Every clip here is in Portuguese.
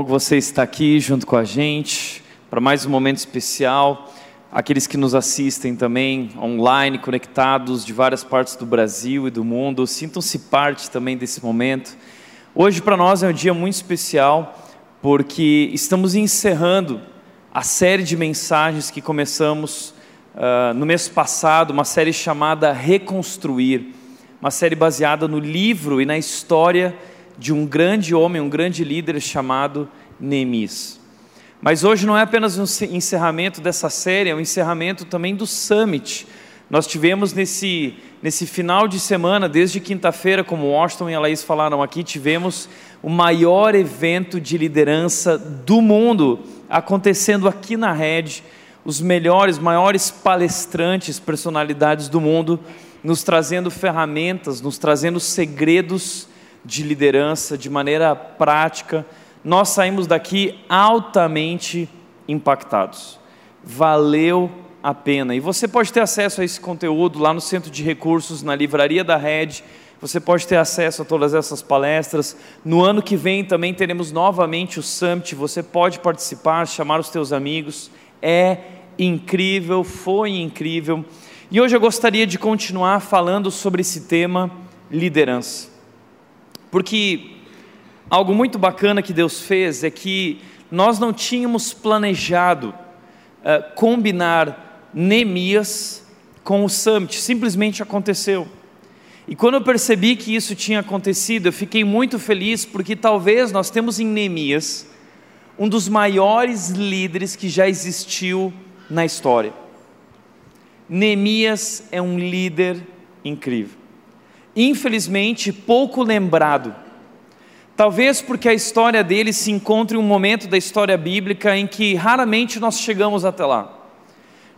Bom que você está aqui junto com a gente para mais um momento especial. Aqueles que nos assistem também online, conectados de várias partes do Brasil e do mundo, sintam-se parte também desse momento. Hoje para nós é um dia muito especial porque estamos encerrando a série de mensagens que começamos uh, no mês passado, uma série chamada Reconstruir, uma série baseada no livro e na história de um grande homem, um grande líder chamado Neemias. Mas hoje não é apenas um encerramento dessa série, é um encerramento também do Summit. Nós tivemos nesse, nesse final de semana, desde quinta-feira, como Washington e a Laís falaram aqui, tivemos o maior evento de liderança do mundo acontecendo aqui na rede. Os melhores, maiores palestrantes, personalidades do mundo, nos trazendo ferramentas, nos trazendo segredos de liderança de maneira prática, nós saímos daqui altamente impactados. Valeu a pena. E você pode ter acesso a esse conteúdo lá no Centro de Recursos, na Livraria da Rede. Você pode ter acesso a todas essas palestras. No ano que vem também teremos novamente o Summit. Você pode participar, chamar os teus amigos. É incrível, foi incrível. E hoje eu gostaria de continuar falando sobre esse tema liderança. Porque algo muito bacana que Deus fez é que nós não tínhamos planejado uh, combinar Neemias com o Summit, simplesmente aconteceu. E quando eu percebi que isso tinha acontecido, eu fiquei muito feliz, porque talvez nós temos em Neemias um dos maiores líderes que já existiu na história. Neemias é um líder incrível infelizmente pouco lembrado. Talvez porque a história dele se encontre em um momento da história bíblica em que raramente nós chegamos até lá.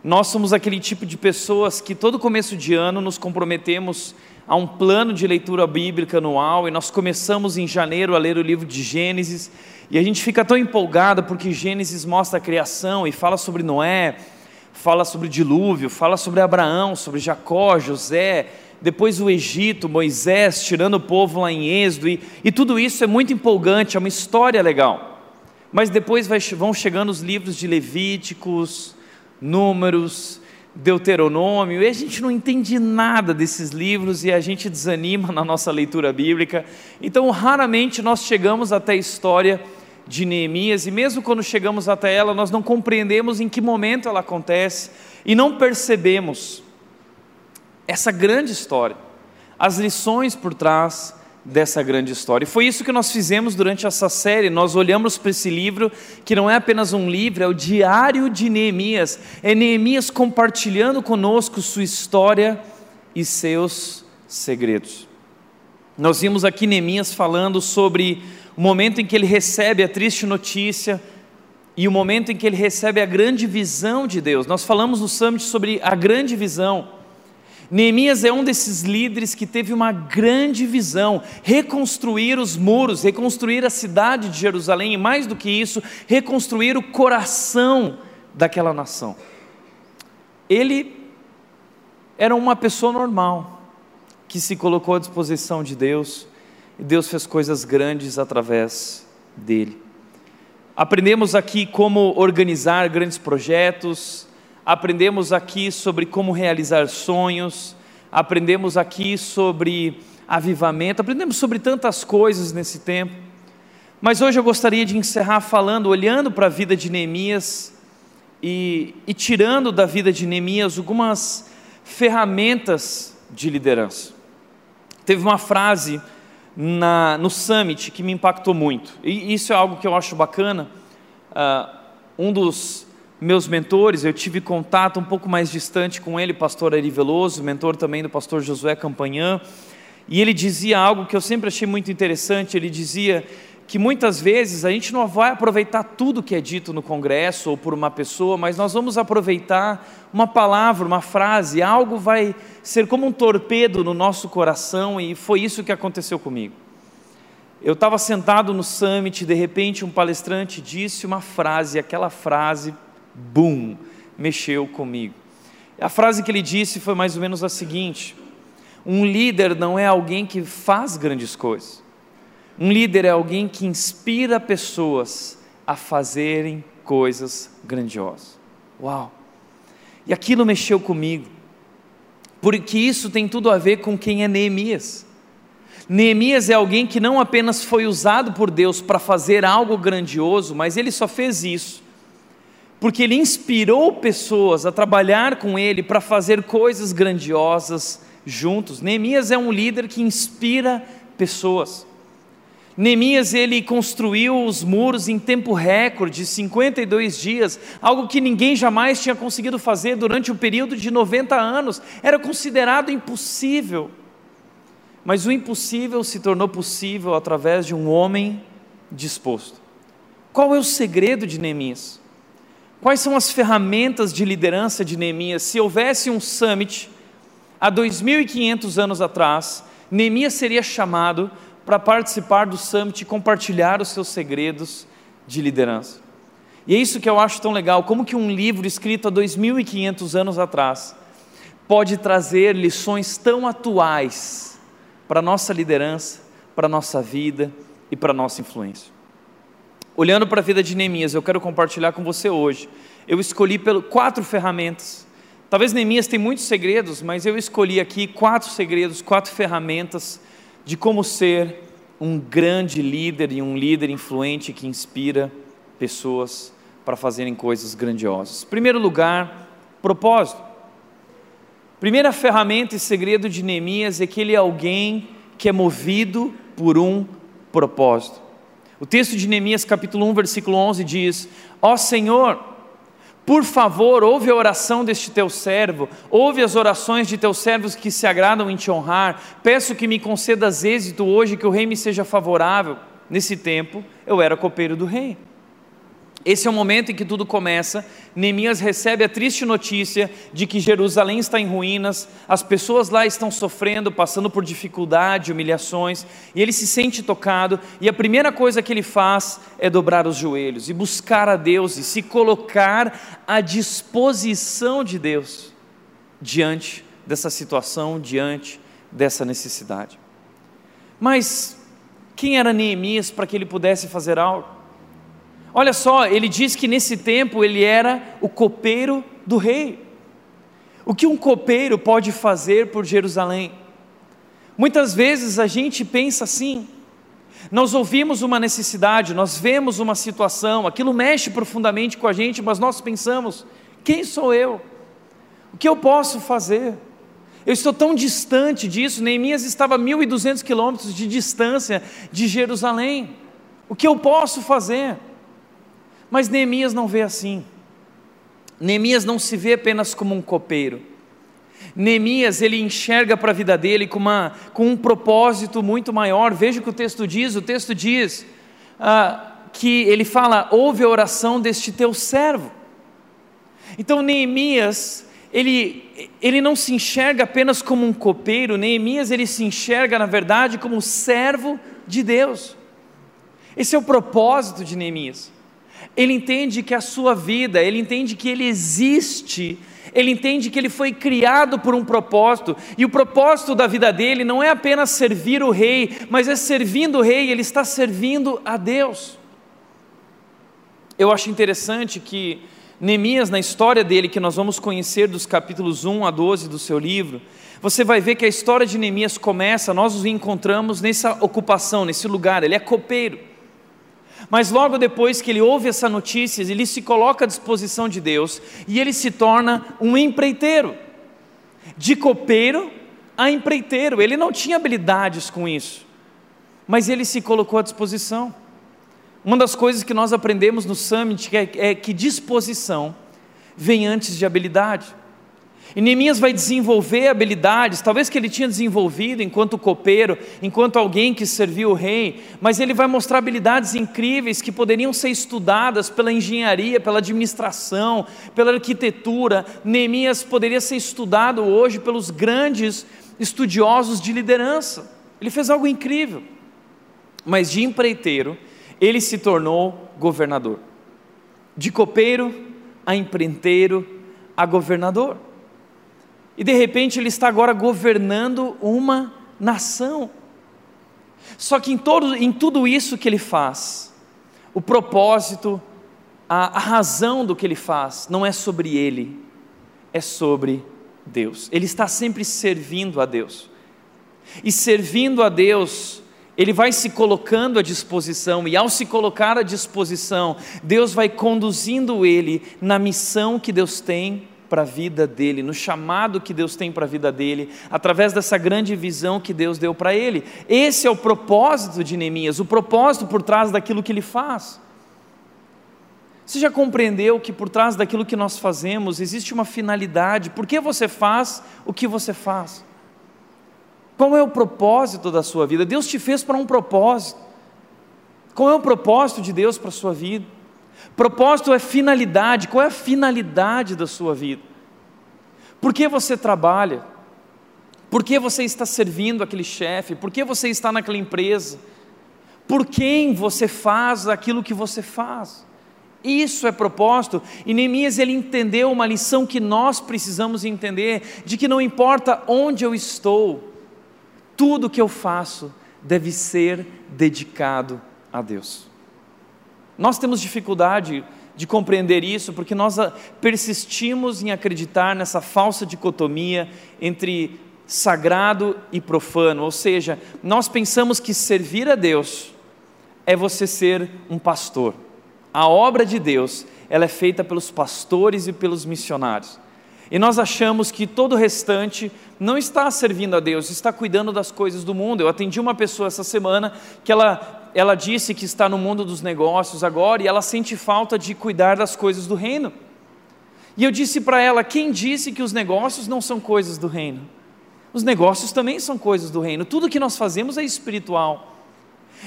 Nós somos aquele tipo de pessoas que todo começo de ano nos comprometemos a um plano de leitura bíblica anual e nós começamos em janeiro a ler o livro de Gênesis e a gente fica tão empolgado porque Gênesis mostra a criação e fala sobre Noé, fala sobre dilúvio, fala sobre Abraão, sobre Jacó, José, depois o Egito, Moisés tirando o povo lá em Êxodo, e, e tudo isso é muito empolgante, é uma história legal. Mas depois vai, vão chegando os livros de Levíticos, Números, Deuteronômio, e a gente não entende nada desses livros e a gente desanima na nossa leitura bíblica. Então, raramente nós chegamos até a história de Neemias, e mesmo quando chegamos até ela, nós não compreendemos em que momento ela acontece e não percebemos essa grande história, as lições por trás dessa grande história. E foi isso que nós fizemos durante essa série. Nós olhamos para esse livro, que não é apenas um livro, é o diário de Neemias. É Neemias compartilhando conosco sua história e seus segredos. Nós vimos aqui Neemias falando sobre o momento em que ele recebe a triste notícia e o momento em que ele recebe a grande visão de Deus. Nós falamos no Summit sobre a grande visão. Neemias é um desses líderes que teve uma grande visão: reconstruir os muros, reconstruir a cidade de Jerusalém e, mais do que isso, reconstruir o coração daquela nação. Ele era uma pessoa normal, que se colocou à disposição de Deus, e Deus fez coisas grandes através dele. Aprendemos aqui como organizar grandes projetos, aprendemos aqui sobre como realizar sonhos, aprendemos aqui sobre avivamento, aprendemos sobre tantas coisas nesse tempo. Mas hoje eu gostaria de encerrar falando, olhando para a vida de Neemias e, e tirando da vida de Neemias algumas ferramentas de liderança. Teve uma frase na, no Summit que me impactou muito, e isso é algo que eu acho bacana. Uh, um dos meus mentores, eu tive contato um pouco mais distante com ele, pastor Ari Veloso, mentor também do pastor Josué Campanhã, e ele dizia algo que eu sempre achei muito interessante, ele dizia que muitas vezes a gente não vai aproveitar tudo que é dito no congresso ou por uma pessoa, mas nós vamos aproveitar uma palavra, uma frase, algo vai ser como um torpedo no nosso coração e foi isso que aconteceu comigo. Eu estava sentado no summit, de repente um palestrante disse uma frase, aquela frase boom, mexeu comigo. A frase que ele disse foi mais ou menos a seguinte: um líder não é alguém que faz grandes coisas. Um líder é alguém que inspira pessoas a fazerem coisas grandiosas. Uau! E aquilo mexeu comigo, porque isso tem tudo a ver com quem é Neemias. Neemias é alguém que não apenas foi usado por Deus para fazer algo grandioso, mas ele só fez isso porque ele inspirou pessoas a trabalhar com ele para fazer coisas grandiosas juntos. Neemias é um líder que inspira pessoas. Neemias ele construiu os muros em tempo recorde, 52 dias, algo que ninguém jamais tinha conseguido fazer durante o um período de 90 anos. Era considerado impossível. Mas o impossível se tornou possível através de um homem disposto. Qual é o segredo de Neemias? Quais são as ferramentas de liderança de Neemias? Se houvesse um summit há 2.500 anos atrás, Neemias seria chamado para participar do summit e compartilhar os seus segredos de liderança. E é isso que eu acho tão legal, como que um livro escrito há 2.500 anos atrás pode trazer lições tão atuais para a nossa liderança, para a nossa vida e para a nossa influência. Olhando para a vida de Neemias, eu quero compartilhar com você hoje. Eu escolhi quatro ferramentas. Talvez Neemias tenha muitos segredos, mas eu escolhi aqui quatro segredos, quatro ferramentas de como ser um grande líder e um líder influente que inspira pessoas para fazerem coisas grandiosas. Primeiro lugar, propósito. Primeira ferramenta e segredo de Neemias é que ele é alguém que é movido por um propósito. O texto de Neemias, capítulo 1, versículo 11 diz: Ó Senhor, por favor, ouve a oração deste teu servo, ouve as orações de teus servos que se agradam em te honrar. Peço que me concedas êxito hoje, que o rei me seja favorável. Nesse tempo, eu era copeiro do rei. Esse é o momento em que tudo começa. Neemias recebe a triste notícia de que Jerusalém está em ruínas, as pessoas lá estão sofrendo, passando por dificuldade, humilhações, e ele se sente tocado, e a primeira coisa que ele faz é dobrar os joelhos e buscar a Deus e se colocar à disposição de Deus diante dessa situação, diante dessa necessidade. Mas quem era Neemias para que ele pudesse fazer algo? Olha só, ele diz que nesse tempo ele era o copeiro do rei. O que um copeiro pode fazer por Jerusalém? Muitas vezes a gente pensa assim, nós ouvimos uma necessidade, nós vemos uma situação, aquilo mexe profundamente com a gente, mas nós pensamos: quem sou eu? O que eu posso fazer? Eu estou tão distante disso. Neemias estava a 1.200 quilômetros de distância de Jerusalém. O que eu posso fazer? Mas Neemias não vê assim. Neemias não se vê apenas como um copeiro. Neemias ele enxerga para a vida dele com, uma, com um propósito muito maior. Veja o que o texto diz: o texto diz ah, que ele fala, ouve a oração deste teu servo. Então Neemias, ele, ele não se enxerga apenas como um copeiro, Neemias ele se enxerga, na verdade, como servo de Deus. Esse é o propósito de Neemias. Ele entende que a sua vida, ele entende que ele existe, ele entende que ele foi criado por um propósito, e o propósito da vida dele não é apenas servir o rei, mas é servindo o rei, ele está servindo a Deus. Eu acho interessante que Neemias, na história dele, que nós vamos conhecer dos capítulos 1 a 12 do seu livro, você vai ver que a história de Neemias começa, nós os encontramos nessa ocupação, nesse lugar, ele é copeiro. Mas logo depois que ele ouve essa notícia, ele se coloca à disposição de Deus e ele se torna um empreiteiro. De copeiro a empreiteiro. Ele não tinha habilidades com isso, mas ele se colocou à disposição. Uma das coisas que nós aprendemos no Summit é, é que disposição vem antes de habilidade. E Neemias vai desenvolver habilidades, talvez que ele tinha desenvolvido enquanto copeiro, enquanto alguém que serviu o rei, mas ele vai mostrar habilidades incríveis que poderiam ser estudadas pela engenharia, pela administração, pela arquitetura. Neemias poderia ser estudado hoje pelos grandes estudiosos de liderança. Ele fez algo incrível. Mas de empreiteiro, ele se tornou governador. De copeiro a empreiteiro a governador. E de repente ele está agora governando uma nação. Só que em, todo, em tudo isso que ele faz, o propósito, a, a razão do que ele faz, não é sobre ele, é sobre Deus. Ele está sempre servindo a Deus. E servindo a Deus, ele vai se colocando à disposição, e ao se colocar à disposição, Deus vai conduzindo ele na missão que Deus tem para a vida dele, no chamado que Deus tem para a vida dele, através dessa grande visão que Deus deu para ele. Esse é o propósito de Neemias, o propósito por trás daquilo que ele faz. Você já compreendeu que por trás daquilo que nós fazemos existe uma finalidade? Por que você faz o que você faz? Qual é o propósito da sua vida? Deus te fez para um propósito. Qual é o propósito de Deus para a sua vida? Propósito é finalidade. Qual é a finalidade da sua vida? Por que você trabalha? Por que você está servindo aquele chefe? Por que você está naquela empresa? Por quem você faz aquilo que você faz? Isso é propósito. E Neemias ele entendeu uma lição que nós precisamos entender, de que não importa onde eu estou, tudo que eu faço deve ser dedicado a Deus. Nós temos dificuldade de compreender isso porque nós ah, persistimos em acreditar nessa falsa dicotomia entre sagrado e profano, ou seja, nós pensamos que servir a Deus é você ser um pastor. A obra de Deus, ela é feita pelos pastores e pelos missionários. E nós achamos que todo o restante não está servindo a Deus, está cuidando das coisas do mundo. Eu atendi uma pessoa essa semana que ela ela disse que está no mundo dos negócios agora e ela sente falta de cuidar das coisas do reino. E eu disse para ela: quem disse que os negócios não são coisas do reino? Os negócios também são coisas do reino. Tudo que nós fazemos é espiritual.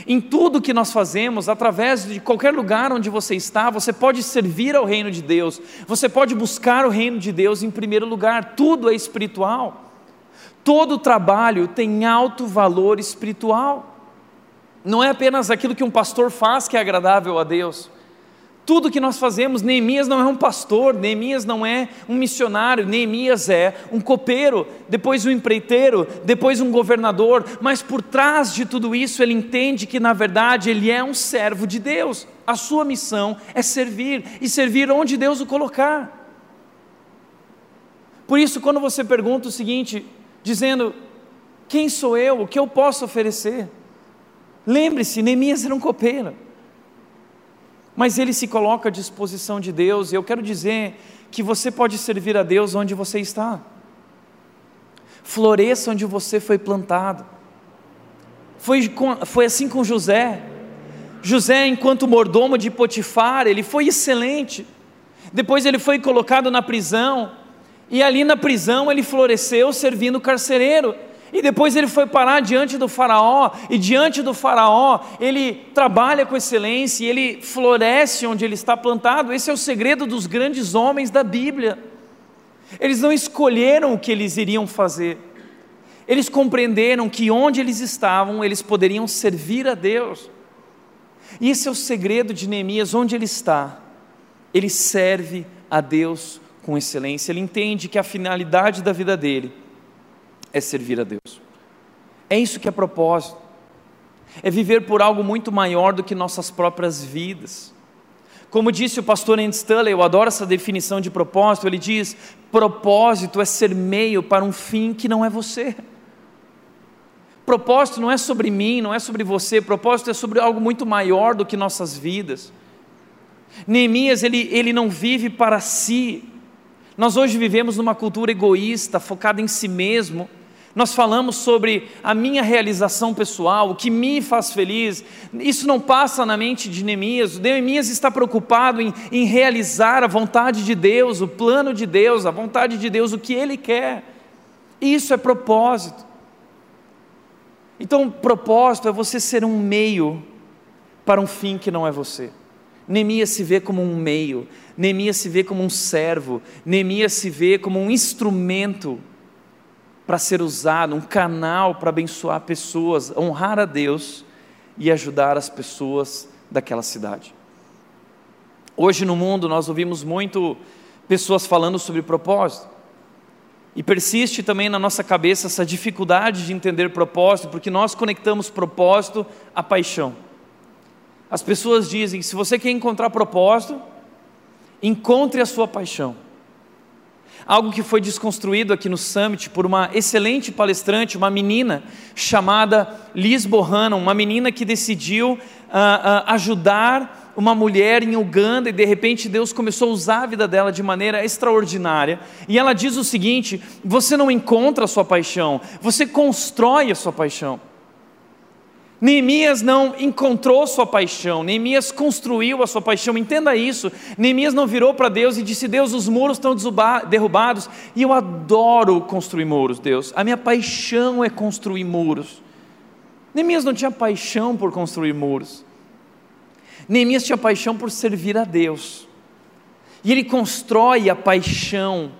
Em tudo que nós fazemos, através de qualquer lugar onde você está, você pode servir ao reino de Deus, você pode buscar o reino de Deus em primeiro lugar, tudo é espiritual. Todo trabalho tem alto valor espiritual não é apenas aquilo que um pastor faz que é agradável a Deus. Tudo que nós fazemos, Neemias não é um pastor, Neemias não é um missionário, Neemias é um copeiro, depois um empreiteiro, depois um governador, mas por trás de tudo isso ele entende que na verdade ele é um servo de Deus. A sua missão é servir e servir onde Deus o colocar. Por isso, quando você pergunta o seguinte, dizendo: Quem sou eu? O que eu posso oferecer? Lembre-se, Neemias era um copeiro. Mas ele se coloca à disposição de Deus, e eu quero dizer que você pode servir a Deus onde você está. Floresça onde você foi plantado. Foi, foi assim com José. José, enquanto mordomo de Potifar, ele foi excelente. Depois ele foi colocado na prisão, e ali na prisão ele floresceu servindo carcereiro. E depois ele foi parar diante do Faraó, e diante do Faraó ele trabalha com excelência, e ele floresce onde ele está plantado. Esse é o segredo dos grandes homens da Bíblia. Eles não escolheram o que eles iriam fazer, eles compreenderam que onde eles estavam, eles poderiam servir a Deus. E esse é o segredo de Neemias, onde ele está, ele serve a Deus com excelência, ele entende que a finalidade da vida dele é servir a Deus. É isso que é propósito. É viver por algo muito maior do que nossas próprias vidas. Como disse o pastor Andy Stanley, eu adoro essa definição de propósito, ele diz: propósito é ser meio para um fim que não é você. Propósito não é sobre mim, não é sobre você, propósito é sobre algo muito maior do que nossas vidas. Neemias, ele, ele não vive para si. Nós hoje vivemos numa cultura egoísta, focada em si mesmo, nós falamos sobre a minha realização pessoal, o que me faz feliz. Isso não passa na mente de Neemias. Neemias está preocupado em, em realizar a vontade de Deus, o plano de Deus, a vontade de Deus, o que Ele quer. Isso é propósito. Então, propósito é você ser um meio para um fim que não é você. Neemias se vê como um meio, Neemias se vê como um servo, Neemias se vê como um instrumento para ser usado, um canal para abençoar pessoas, honrar a Deus e ajudar as pessoas daquela cidade. Hoje no mundo nós ouvimos muito pessoas falando sobre propósito. E persiste também na nossa cabeça essa dificuldade de entender propósito, porque nós conectamos propósito à paixão. As pessoas dizem se você quer encontrar propósito, encontre a sua paixão. Algo que foi desconstruído aqui no Summit por uma excelente palestrante, uma menina chamada Liz Bohannon, uma menina que decidiu uh, uh, ajudar uma mulher em Uganda e de repente Deus começou a usar a vida dela de maneira extraordinária. E ela diz o seguinte: você não encontra a sua paixão, você constrói a sua paixão. Neemias não encontrou sua paixão, Neemias construiu a sua paixão, entenda isso. Neemias não virou para Deus e disse: Deus, os muros estão derrubados e eu adoro construir muros, Deus. A minha paixão é construir muros. Neemias não tinha paixão por construir muros. Neemias tinha paixão por servir a Deus. E ele constrói a paixão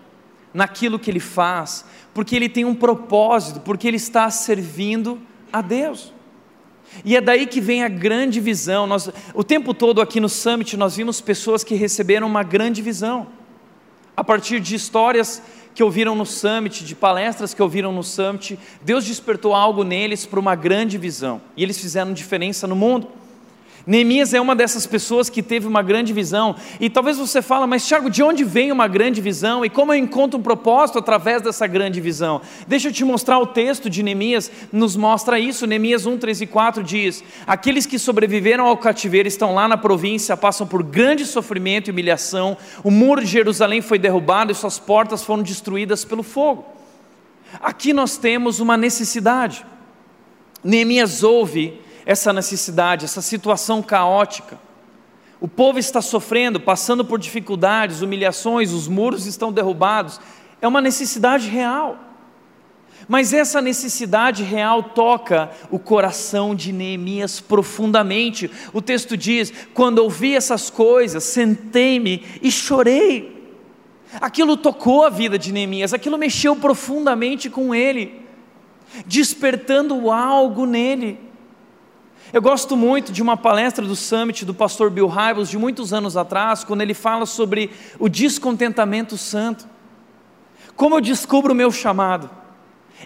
naquilo que ele faz, porque ele tem um propósito, porque ele está servindo a Deus. E é daí que vem a grande visão. Nós, o tempo todo aqui no Summit nós vimos pessoas que receberam uma grande visão. A partir de histórias que ouviram no Summit, de palestras que ouviram no Summit, Deus despertou algo neles para uma grande visão. E eles fizeram diferença no mundo. Neemias é uma dessas pessoas que teve uma grande visão. E talvez você fala, mas Tiago, de onde vem uma grande visão e como eu encontro um propósito através dessa grande visão? Deixa eu te mostrar o texto de Neemias, nos mostra isso. Neemias 1, 3 e 4 diz: Aqueles que sobreviveram ao cativeiro estão lá na província, passam por grande sofrimento e humilhação. O muro de Jerusalém foi derrubado e suas portas foram destruídas pelo fogo. Aqui nós temos uma necessidade. Neemias ouve essa necessidade, essa situação caótica. O povo está sofrendo, passando por dificuldades, humilhações, os muros estão derrubados. É uma necessidade real. Mas essa necessidade real toca o coração de Neemias profundamente. O texto diz: quando ouvi essas coisas, sentei-me e chorei. Aquilo tocou a vida de Neemias, aquilo mexeu profundamente com ele, despertando algo nele. Eu gosto muito de uma palestra do Summit do pastor Bill Hybels de muitos anos atrás, quando ele fala sobre o descontentamento santo. Como eu descubro o meu chamado?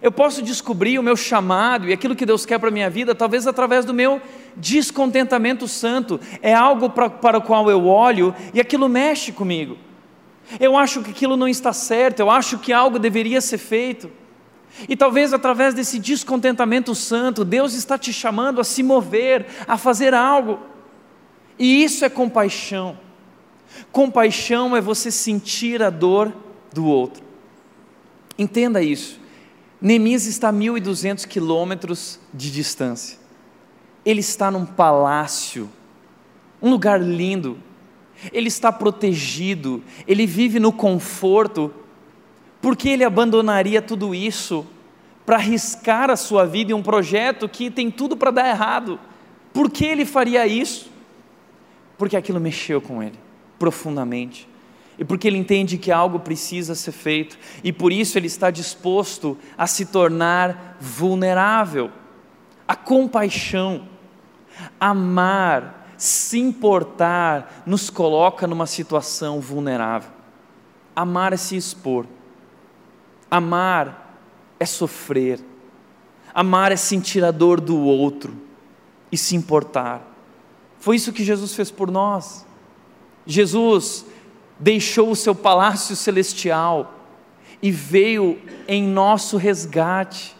Eu posso descobrir o meu chamado e aquilo que Deus quer para a minha vida, talvez através do meu descontentamento santo. É algo para, para o qual eu olho e aquilo mexe comigo. Eu acho que aquilo não está certo, eu acho que algo deveria ser feito. E talvez através desse descontentamento santo, Deus está te chamando a se mover, a fazer algo. E isso é compaixão. Compaixão é você sentir a dor do outro. Entenda isso. Neemias está a 1.200 quilômetros de distância. Ele está num palácio, um lugar lindo. Ele está protegido, ele vive no conforto por que ele abandonaria tudo isso para arriscar a sua vida em um projeto que tem tudo para dar errado? Por que ele faria isso? Porque aquilo mexeu com ele profundamente. E porque ele entende que algo precisa ser feito, e por isso ele está disposto a se tornar vulnerável. A compaixão, amar, se importar, nos coloca numa situação vulnerável. Amar é se expor. Amar é sofrer. Amar é sentir a dor do outro e se importar. Foi isso que Jesus fez por nós. Jesus deixou o seu palácio celestial e veio em nosso resgate.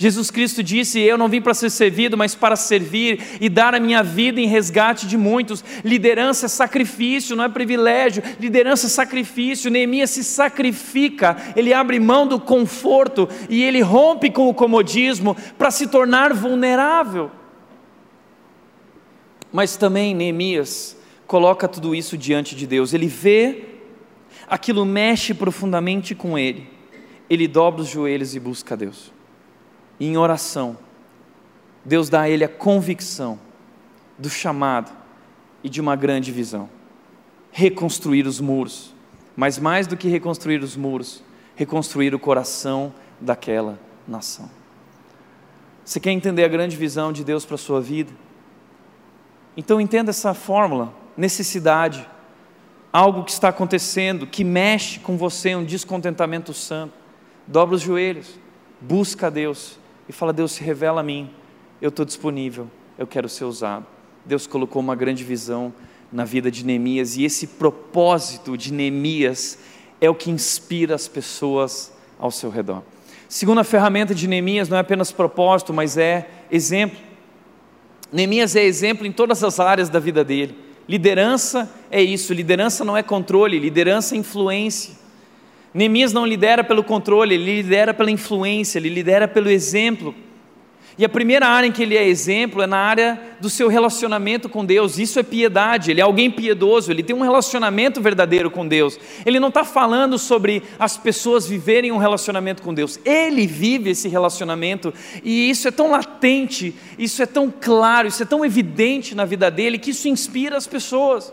Jesus Cristo disse: Eu não vim para ser servido, mas para servir e dar a minha vida em resgate de muitos. Liderança é sacrifício, não é privilégio. Liderança é sacrifício. Neemias se sacrifica, ele abre mão do conforto e ele rompe com o comodismo para se tornar vulnerável. Mas também Neemias coloca tudo isso diante de Deus. Ele vê, aquilo mexe profundamente com ele. Ele dobra os joelhos e busca Deus e em oração, Deus dá a ele a convicção do chamado e de uma grande visão. Reconstruir os muros, mas mais do que reconstruir os muros, reconstruir o coração daquela nação. Você quer entender a grande visão de Deus para a sua vida? Então entenda essa fórmula, necessidade, algo que está acontecendo, que mexe com você, um descontentamento santo. dobra os joelhos, busca a Deus e fala: Deus, se revela a mim, eu estou disponível, eu quero ser usado. Deus colocou uma grande visão na vida de Neemias e esse propósito de Neemias é o que inspira as pessoas ao seu redor. Segunda ferramenta de Neemias não é apenas propósito, mas é exemplo. Neemias é exemplo em todas as áreas da vida dele. Liderança é isso, liderança não é controle, liderança é influência. Neemias não lidera pelo controle, ele lidera pela influência, ele lidera pelo exemplo. E a primeira área em que ele é exemplo é na área do seu relacionamento com Deus. Isso é piedade. Ele é alguém piedoso, ele tem um relacionamento verdadeiro com Deus. Ele não está falando sobre as pessoas viverem um relacionamento com Deus. Ele vive esse relacionamento e isso é tão latente, isso é tão claro, isso é tão evidente na vida dele que isso inspira as pessoas.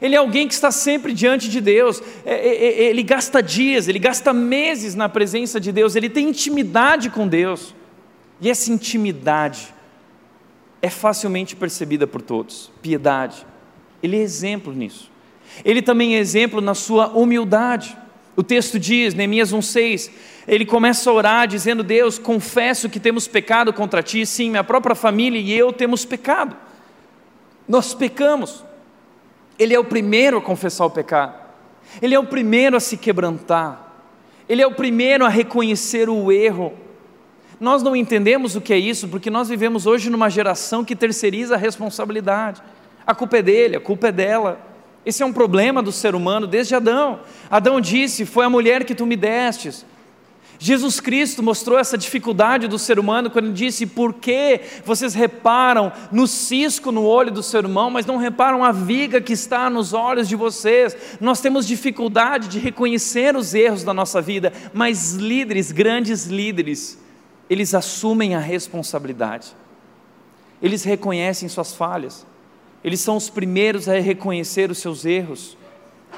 Ele é alguém que está sempre diante de Deus, é, é, é, ele gasta dias, ele gasta meses na presença de Deus, ele tem intimidade com Deus. E essa intimidade é facilmente percebida por todos. Piedade. Ele é exemplo nisso. Ele também é exemplo na sua humildade. O texto diz, Neemias 1,6, ele começa a orar dizendo: Deus, confesso que temos pecado contra ti, sim, minha própria família e eu temos pecado. Nós pecamos. Ele é o primeiro a confessar o pecado, ele é o primeiro a se quebrantar, ele é o primeiro a reconhecer o erro. Nós não entendemos o que é isso porque nós vivemos hoje numa geração que terceiriza a responsabilidade. A culpa é dele, a culpa é dela. Esse é um problema do ser humano desde Adão. Adão disse: Foi a mulher que tu me destes. Jesus Cristo mostrou essa dificuldade do ser humano quando ele disse: Por que vocês reparam no cisco no olho do ser humano, mas não reparam a viga que está nos olhos de vocês? Nós temos dificuldade de reconhecer os erros da nossa vida, mas líderes, grandes líderes, eles assumem a responsabilidade, eles reconhecem suas falhas, eles são os primeiros a reconhecer os seus erros,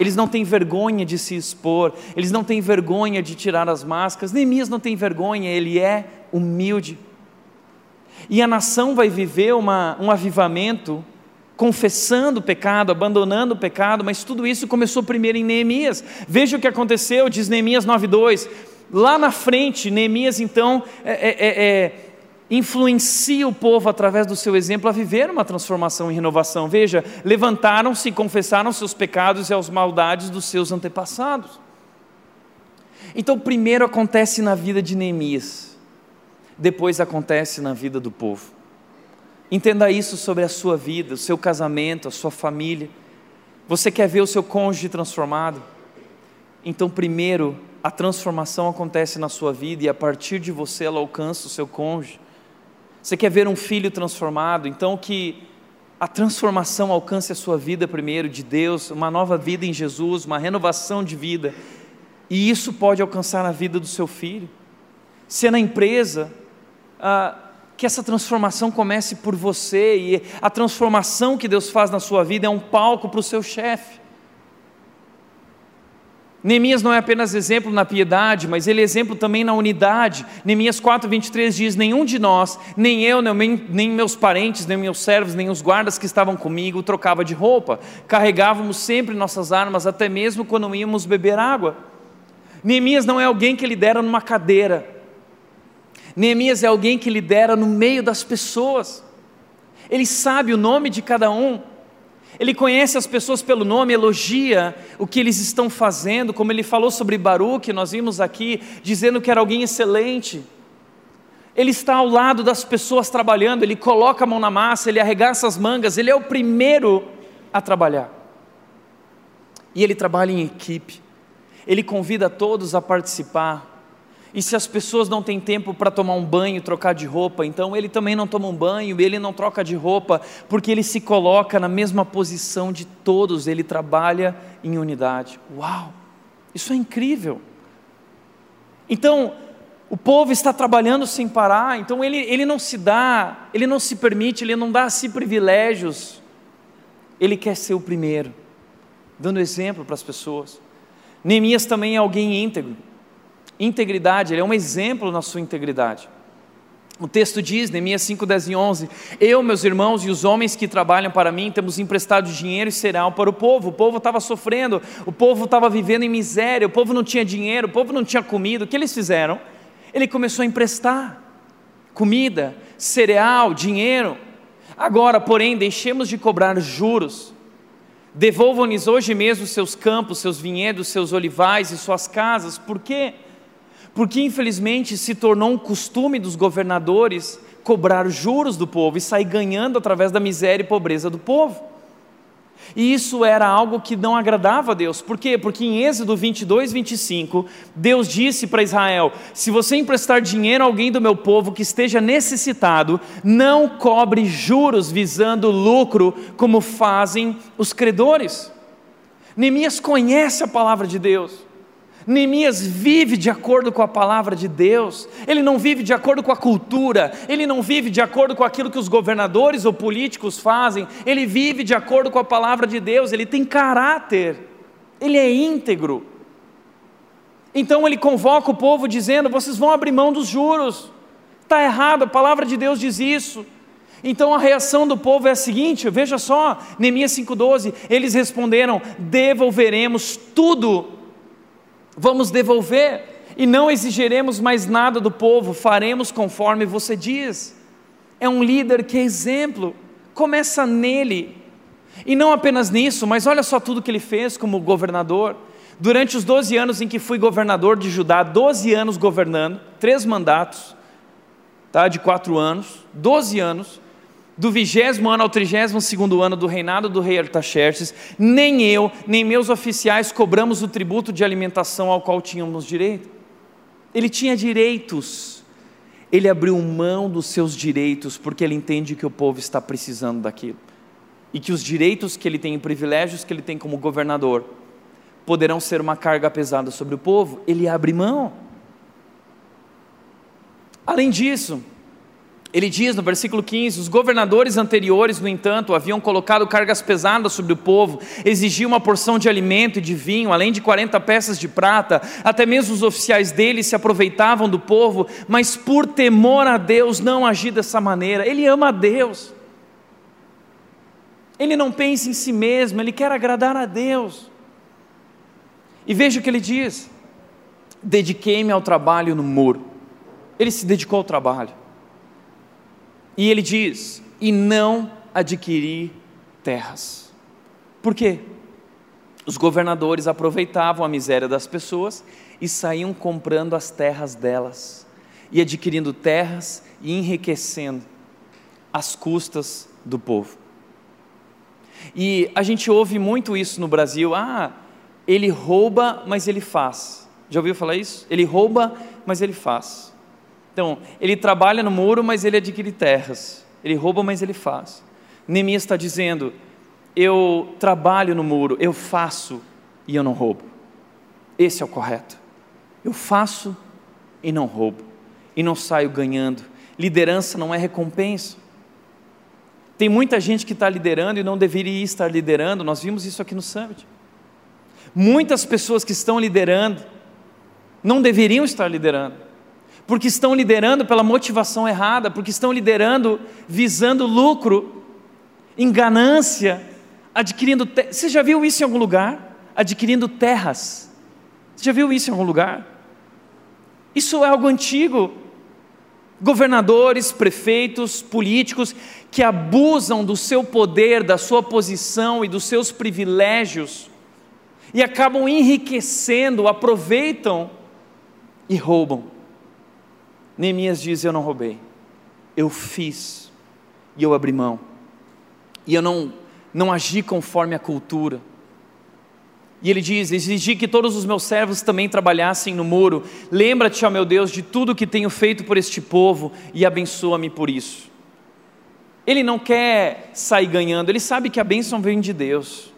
eles não têm vergonha de se expor, eles não têm vergonha de tirar as máscaras, Neemias não tem vergonha, ele é humilde. E a nação vai viver uma, um avivamento confessando o pecado, abandonando o pecado, mas tudo isso começou primeiro em Neemias. Veja o que aconteceu, diz Neemias 9,2: Lá na frente, Neemias então é, é, é, é, influencia o povo através do seu exemplo a viver uma transformação e renovação. Veja, levantaram-se e confessaram seus pecados e as maldades dos seus antepassados. Então, primeiro acontece na vida de Neemias, depois acontece na vida do povo. Entenda isso sobre a sua vida, o seu casamento, a sua família. Você quer ver o seu cônjuge transformado? Então, primeiro a transformação acontece na sua vida e a partir de você ela alcança o seu cônjuge. Você quer ver um filho transformado, então que a transformação alcance a sua vida primeiro de Deus, uma nova vida em Jesus, uma renovação de vida. E isso pode alcançar a vida do seu filho. Se é na empresa, ah, que essa transformação comece por você e a transformação que Deus faz na sua vida é um palco para o seu chefe. Neemias não é apenas exemplo na piedade, mas ele é exemplo também na unidade. Neemias 4:23 diz: Nenhum de nós, nem eu, nem, meus parentes, nem meus servos, nem os guardas que estavam comigo, trocava de roupa. Carregávamos sempre nossas armas, até mesmo quando íamos beber água. Neemias não é alguém que lidera numa cadeira. Neemias é alguém que lidera no meio das pessoas. Ele sabe o nome de cada um. Ele conhece as pessoas pelo nome, elogia o que eles estão fazendo, como ele falou sobre Baruch, nós vimos aqui, dizendo que era alguém excelente. Ele está ao lado das pessoas trabalhando, ele coloca a mão na massa, ele arregaça as mangas, ele é o primeiro a trabalhar. E ele trabalha em equipe, ele convida todos a participar, e se as pessoas não têm tempo para tomar um banho, trocar de roupa, então ele também não toma um banho, ele não troca de roupa, porque ele se coloca na mesma posição de todos, ele trabalha em unidade. Uau! Isso é incrível. Então, o povo está trabalhando sem parar, então ele, ele não se dá, ele não se permite, ele não dá a si privilégios, ele quer ser o primeiro, dando exemplo para as pessoas. Neemias também é alguém íntegro integridade, ele é um exemplo na sua integridade. O texto diz, Neemias 5, 10 e 11: Eu, meus irmãos e os homens que trabalham para mim, temos emprestado dinheiro e cereal para o povo. O povo estava sofrendo, o povo estava vivendo em miséria, o povo não tinha dinheiro, o povo não tinha comida. O que eles fizeram? Ele começou a emprestar comida, cereal, dinheiro. Agora, porém, deixemos de cobrar juros. Devolvam-lhes hoje mesmo seus campos, seus vinhedos, seus olivais e suas casas. Por quê? porque infelizmente se tornou um costume dos governadores cobrar juros do povo e sair ganhando através da miséria e pobreza do povo. E isso era algo que não agradava a Deus. Por quê? Porque em Êxodo 22, 25, Deus disse para Israel: Se você emprestar dinheiro a alguém do meu povo que esteja necessitado, não cobre juros visando lucro, como fazem os credores. Neemias conhece a palavra de Deus. Neemias vive de acordo com a palavra de Deus, ele não vive de acordo com a cultura, ele não vive de acordo com aquilo que os governadores ou políticos fazem, ele vive de acordo com a palavra de Deus, ele tem caráter, ele é íntegro. Então ele convoca o povo dizendo: vocês vão abrir mão dos juros, está errado, a palavra de Deus diz isso. Então a reação do povo é a seguinte: veja só, Neemias 5,12, eles responderam: devolveremos tudo vamos devolver e não exigiremos mais nada do povo, faremos conforme você diz. É um líder que é exemplo, começa nele. E não apenas nisso, mas olha só tudo que ele fez como governador. Durante os 12 anos em que fui governador de Judá, 12 anos governando, três mandatos, tá, de quatro anos, 12 anos, do vigésimo ano ao trigésimo segundo ano do reinado do rei Artaxerxes, nem eu, nem meus oficiais cobramos o tributo de alimentação ao qual tínhamos direito. Ele tinha direitos, ele abriu mão dos seus direitos, porque ele entende que o povo está precisando daquilo. E que os direitos que ele tem, privilégios que ele tem como governador, poderão ser uma carga pesada sobre o povo, ele abre mão. Além disso, ele diz no versículo 15: os governadores anteriores, no entanto, haviam colocado cargas pesadas sobre o povo, exigiam uma porção de alimento e de vinho, além de 40 peças de prata. Até mesmo os oficiais deles se aproveitavam do povo, mas por temor a Deus não agi dessa maneira. Ele ama a Deus. Ele não pensa em si mesmo, ele quer agradar a Deus. E veja o que ele diz: dediquei-me ao trabalho no muro. Ele se dedicou ao trabalho. E ele diz: e não adquirir terras. Por quê? Os governadores aproveitavam a miséria das pessoas e saíam comprando as terras delas, e adquirindo terras e enriquecendo às custas do povo. E a gente ouve muito isso no Brasil: ah, ele rouba, mas ele faz. Já ouviu falar isso? Ele rouba, mas ele faz. Então, ele trabalha no muro, mas ele adquire terras. Ele rouba, mas ele faz. Neemias está dizendo: Eu trabalho no muro, eu faço e eu não roubo. Esse é o correto. Eu faço e não roubo. E não saio ganhando. Liderança não é recompensa. Tem muita gente que está liderando e não deveria estar liderando. Nós vimos isso aqui no Summit. Muitas pessoas que estão liderando não deveriam estar liderando porque estão liderando pela motivação errada, porque estão liderando visando lucro, enganância, adquirindo. Te... Você já viu isso em algum lugar? Adquirindo terras. Você já viu isso em algum lugar? Isso é algo antigo. Governadores, prefeitos, políticos que abusam do seu poder, da sua posição e dos seus privilégios e acabam enriquecendo, aproveitam e roubam. Neemias diz: Eu não roubei, eu fiz e eu abri mão, e eu não, não agi conforme a cultura. E ele diz: Exigi que todos os meus servos também trabalhassem no muro. Lembra-te, ó meu Deus, de tudo que tenho feito por este povo e abençoa-me por isso. Ele não quer sair ganhando, ele sabe que a bênção vem de Deus.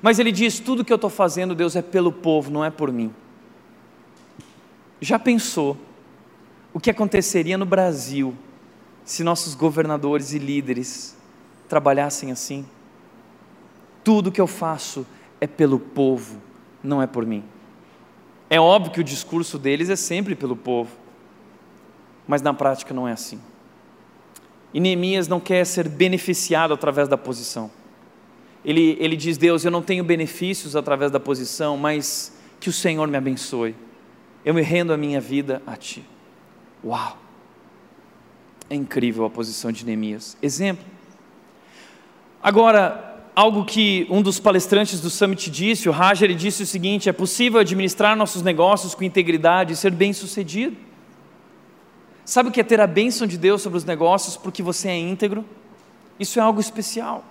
Mas ele diz: Tudo que eu estou fazendo, Deus, é pelo povo, não é por mim. Já pensou? O que aconteceria no Brasil se nossos governadores e líderes trabalhassem assim? Tudo que eu faço é pelo povo, não é por mim. É óbvio que o discurso deles é sempre pelo povo. mas na prática não é assim. E Neemias não quer ser beneficiado através da posição. Ele, ele diz: Deus, eu não tenho benefícios através da posição, mas que o Senhor me abençoe. Eu me rendo a minha vida a Ti. Uau! É incrível a posição de Neemias. Exemplo. Agora, algo que um dos palestrantes do Summit disse, o Raja, ele disse o seguinte: é possível administrar nossos negócios com integridade e ser bem sucedido. Sabe o que é ter a bênção de Deus sobre os negócios porque você é íntegro? Isso é algo especial.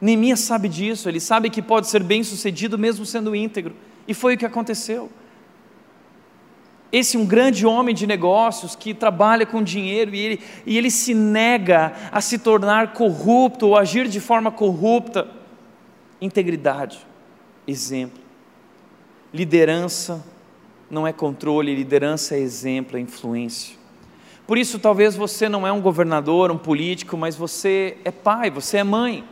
Neemias sabe disso, ele sabe que pode ser bem sucedido mesmo sendo íntegro, e foi o que aconteceu. Esse um grande homem de negócios que trabalha com dinheiro e ele, e ele se nega a se tornar corrupto ou agir de forma corrupta. Integridade, exemplo. Liderança não é controle, liderança é exemplo, é influência. Por isso, talvez você não é um governador, um político, mas você é pai, você é mãe.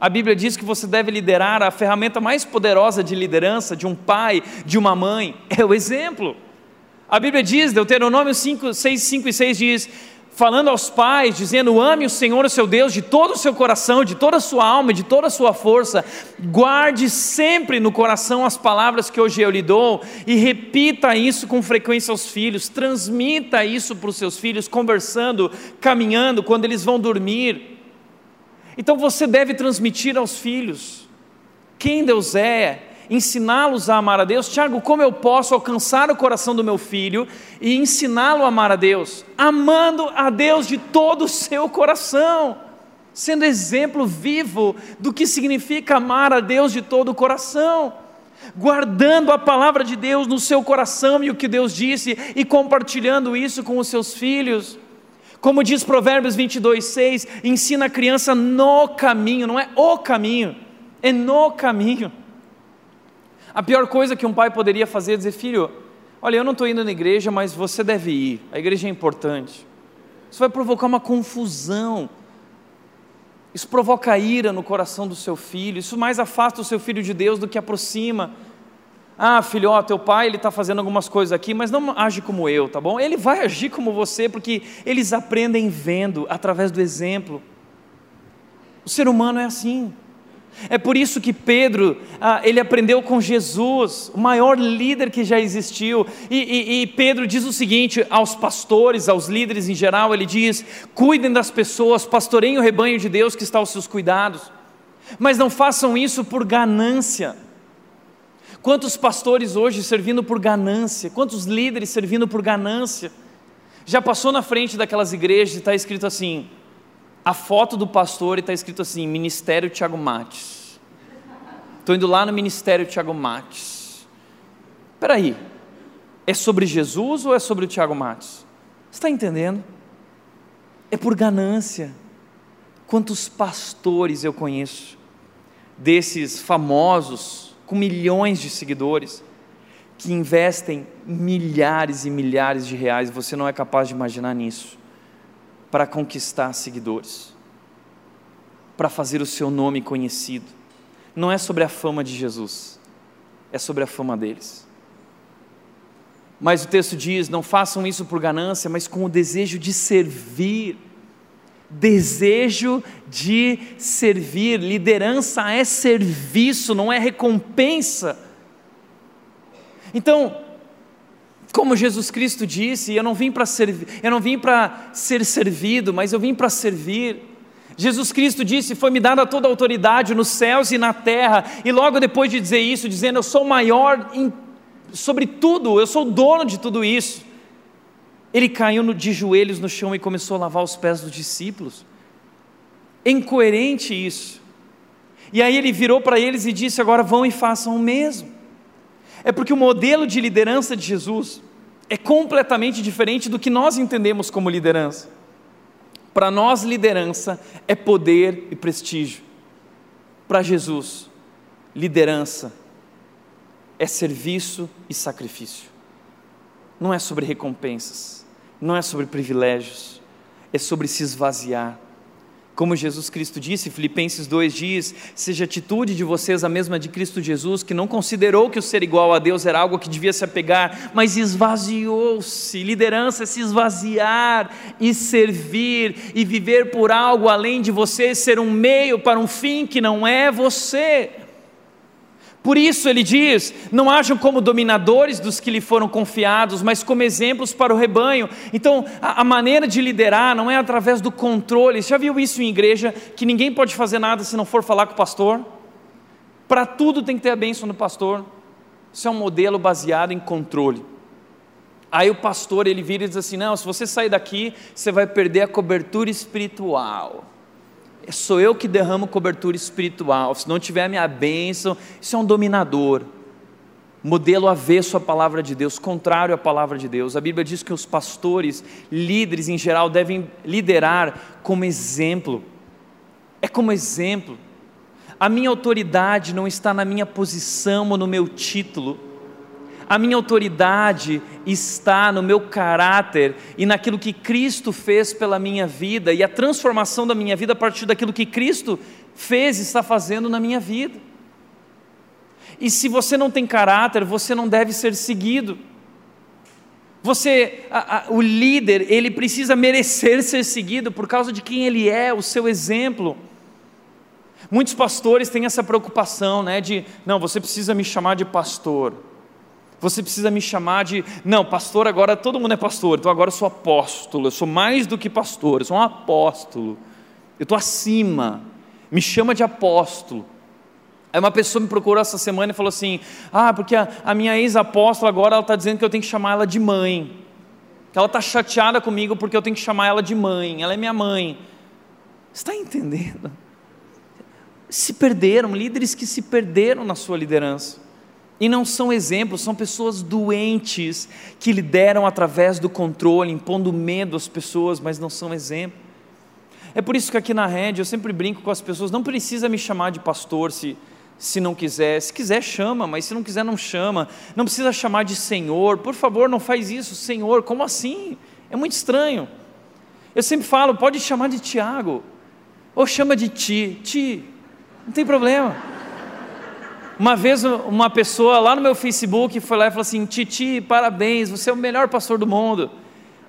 A Bíblia diz que você deve liderar a ferramenta mais poderosa de liderança de um pai, de uma mãe, é o exemplo. A Bíblia diz, Deuteronômio 5, 6, 5 e 6 diz: falando aos pais, dizendo: ame o Senhor, o seu Deus, de todo o seu coração, de toda a sua alma, de toda a sua força. Guarde sempre no coração as palavras que hoje eu lhe dou e repita isso com frequência aos filhos. Transmita isso para os seus filhos, conversando, caminhando, quando eles vão dormir. Então você deve transmitir aos filhos quem Deus é, ensiná-los a amar a Deus. Tiago, como eu posso alcançar o coração do meu filho e ensiná-lo a amar a Deus? Amando a Deus de todo o seu coração, sendo exemplo vivo do que significa amar a Deus de todo o coração. Guardando a palavra de Deus no seu coração e o que Deus disse, e compartilhando isso com os seus filhos. Como diz Provérbios 22, 6, ensina a criança no caminho, não é o caminho, é no caminho. A pior coisa que um pai poderia fazer é dizer: filho, olha, eu não estou indo na igreja, mas você deve ir, a igreja é importante. Isso vai provocar uma confusão. Isso provoca ira no coração do seu filho. Isso mais afasta o seu filho de Deus do que aproxima. Ah, filho, ó, teu pai ele está fazendo algumas coisas aqui, mas não age como eu, tá bom? Ele vai agir como você, porque eles aprendem vendo, através do exemplo. O ser humano é assim. É por isso que Pedro, ah, ele aprendeu com Jesus, o maior líder que já existiu. E, e, e, Pedro diz o seguinte aos pastores, aos líderes em geral: ele diz: cuidem das pessoas, pastoreiem o rebanho de Deus que está aos seus cuidados, mas não façam isso por ganância. Quantos pastores hoje servindo por ganância? Quantos líderes servindo por ganância? Já passou na frente daquelas igrejas e está escrito assim: a foto do pastor está escrito assim: Ministério Tiago Mates. Estou indo lá no Ministério Tiago Mates. Espera aí, é sobre Jesus ou é sobre o Tiago Mates? Está entendendo? É por ganância. Quantos pastores eu conheço, desses famosos, com milhões de seguidores, que investem milhares e milhares de reais, você não é capaz de imaginar nisso para conquistar seguidores, para fazer o seu nome conhecido. Não é sobre a fama de Jesus, é sobre a fama deles. Mas o texto diz: não façam isso por ganância, mas com o desejo de servir. Desejo de servir. Liderança é serviço, não é recompensa. Então, como Jesus Cristo disse, eu não vim para servir, eu não vim para ser servido, mas eu vim para servir. Jesus Cristo disse: Foi-me dada toda a autoridade nos céus e na terra, e logo depois de dizer isso, dizendo: Eu sou maior em, sobre tudo, eu sou dono de tudo isso. Ele caiu de joelhos no chão e começou a lavar os pés dos discípulos. Incoerente isso. E aí ele virou para eles e disse: Agora vão e façam o mesmo. É porque o modelo de liderança de Jesus é completamente diferente do que nós entendemos como liderança. Para nós, liderança é poder e prestígio. Para Jesus, liderança é serviço e sacrifício. Não é sobre recompensas, não é sobre privilégios, é sobre se esvaziar, Como Jesus Cristo disse, Filipenses 2 diz: seja a atitude de vocês a mesma de Cristo Jesus, que não considerou que o ser igual a Deus era algo que devia se apegar, mas esvaziou-se. Liderança é se esvaziar e servir e viver por algo além de você, ser um meio para um fim que não é você. Por isso ele diz: não hajam como dominadores dos que lhe foram confiados, mas como exemplos para o rebanho. Então, a, a, maneira de liderar não é através do controle. Você já viu isso em igreja? Que ninguém pode fazer nada se não for falar com o pastor? Para tudo tem que ter a bênção do pastor. Isso é um modelo baseado em controle. Aí o pastor ele vira e diz assim: não, se você sair daqui, você vai perder a cobertura espiritual sou eu que derramo cobertura espiritual. Se não tiver a minha bênção, isso é um dominador. Modelo avesso à palavra de Deus, contrário à palavra de Deus. A Bíblia diz que os pastores, líderes em geral, devem liderar como exemplo. É como exemplo. A minha autoridade não está na minha posição ou no meu título a minha autoridade está no meu caráter e naquilo que Cristo fez pela minha vida e a transformação da minha vida a partir daquilo que Cristo fez e está fazendo na minha vida. E se você não tem caráter, você não deve ser seguido. Você, a, a, o líder, ele precisa merecer ser seguido por causa de quem ele é, o seu exemplo. Muitos pastores têm essa preocupação, né, de não, você precisa me chamar de pastor. Você precisa me chamar de. Não, pastor, agora todo mundo é pastor, então agora eu sou apóstolo, eu sou mais do que pastor, eu sou um apóstolo, eu estou acima, me chama de apóstolo. Aí uma pessoa me procurou essa semana e falou assim: Ah, porque a, a minha ex-apóstola agora ela está dizendo que eu tenho que chamar ela de mãe, que ela está chateada comigo porque eu tenho que chamar ela de mãe, ela é minha mãe. Está entendendo? Se perderam, líderes que se perderam na sua liderança. E não são exemplos, são pessoas doentes que lideram através do controle, impondo medo às pessoas, mas não são exemplo. É por isso que aqui na rede eu sempre brinco com as pessoas: não precisa me chamar de pastor se, se não quiser. Se quiser, chama, mas se não quiser, não chama. Não precisa chamar de Senhor, por favor, não faz isso, Senhor. Como assim? É muito estranho. Eu sempre falo: pode chamar de Tiago, ou chama de Ti, Ti, não tem problema. Uma vez uma pessoa lá no meu Facebook foi lá e falou assim: Titi, parabéns, você é o melhor pastor do mundo.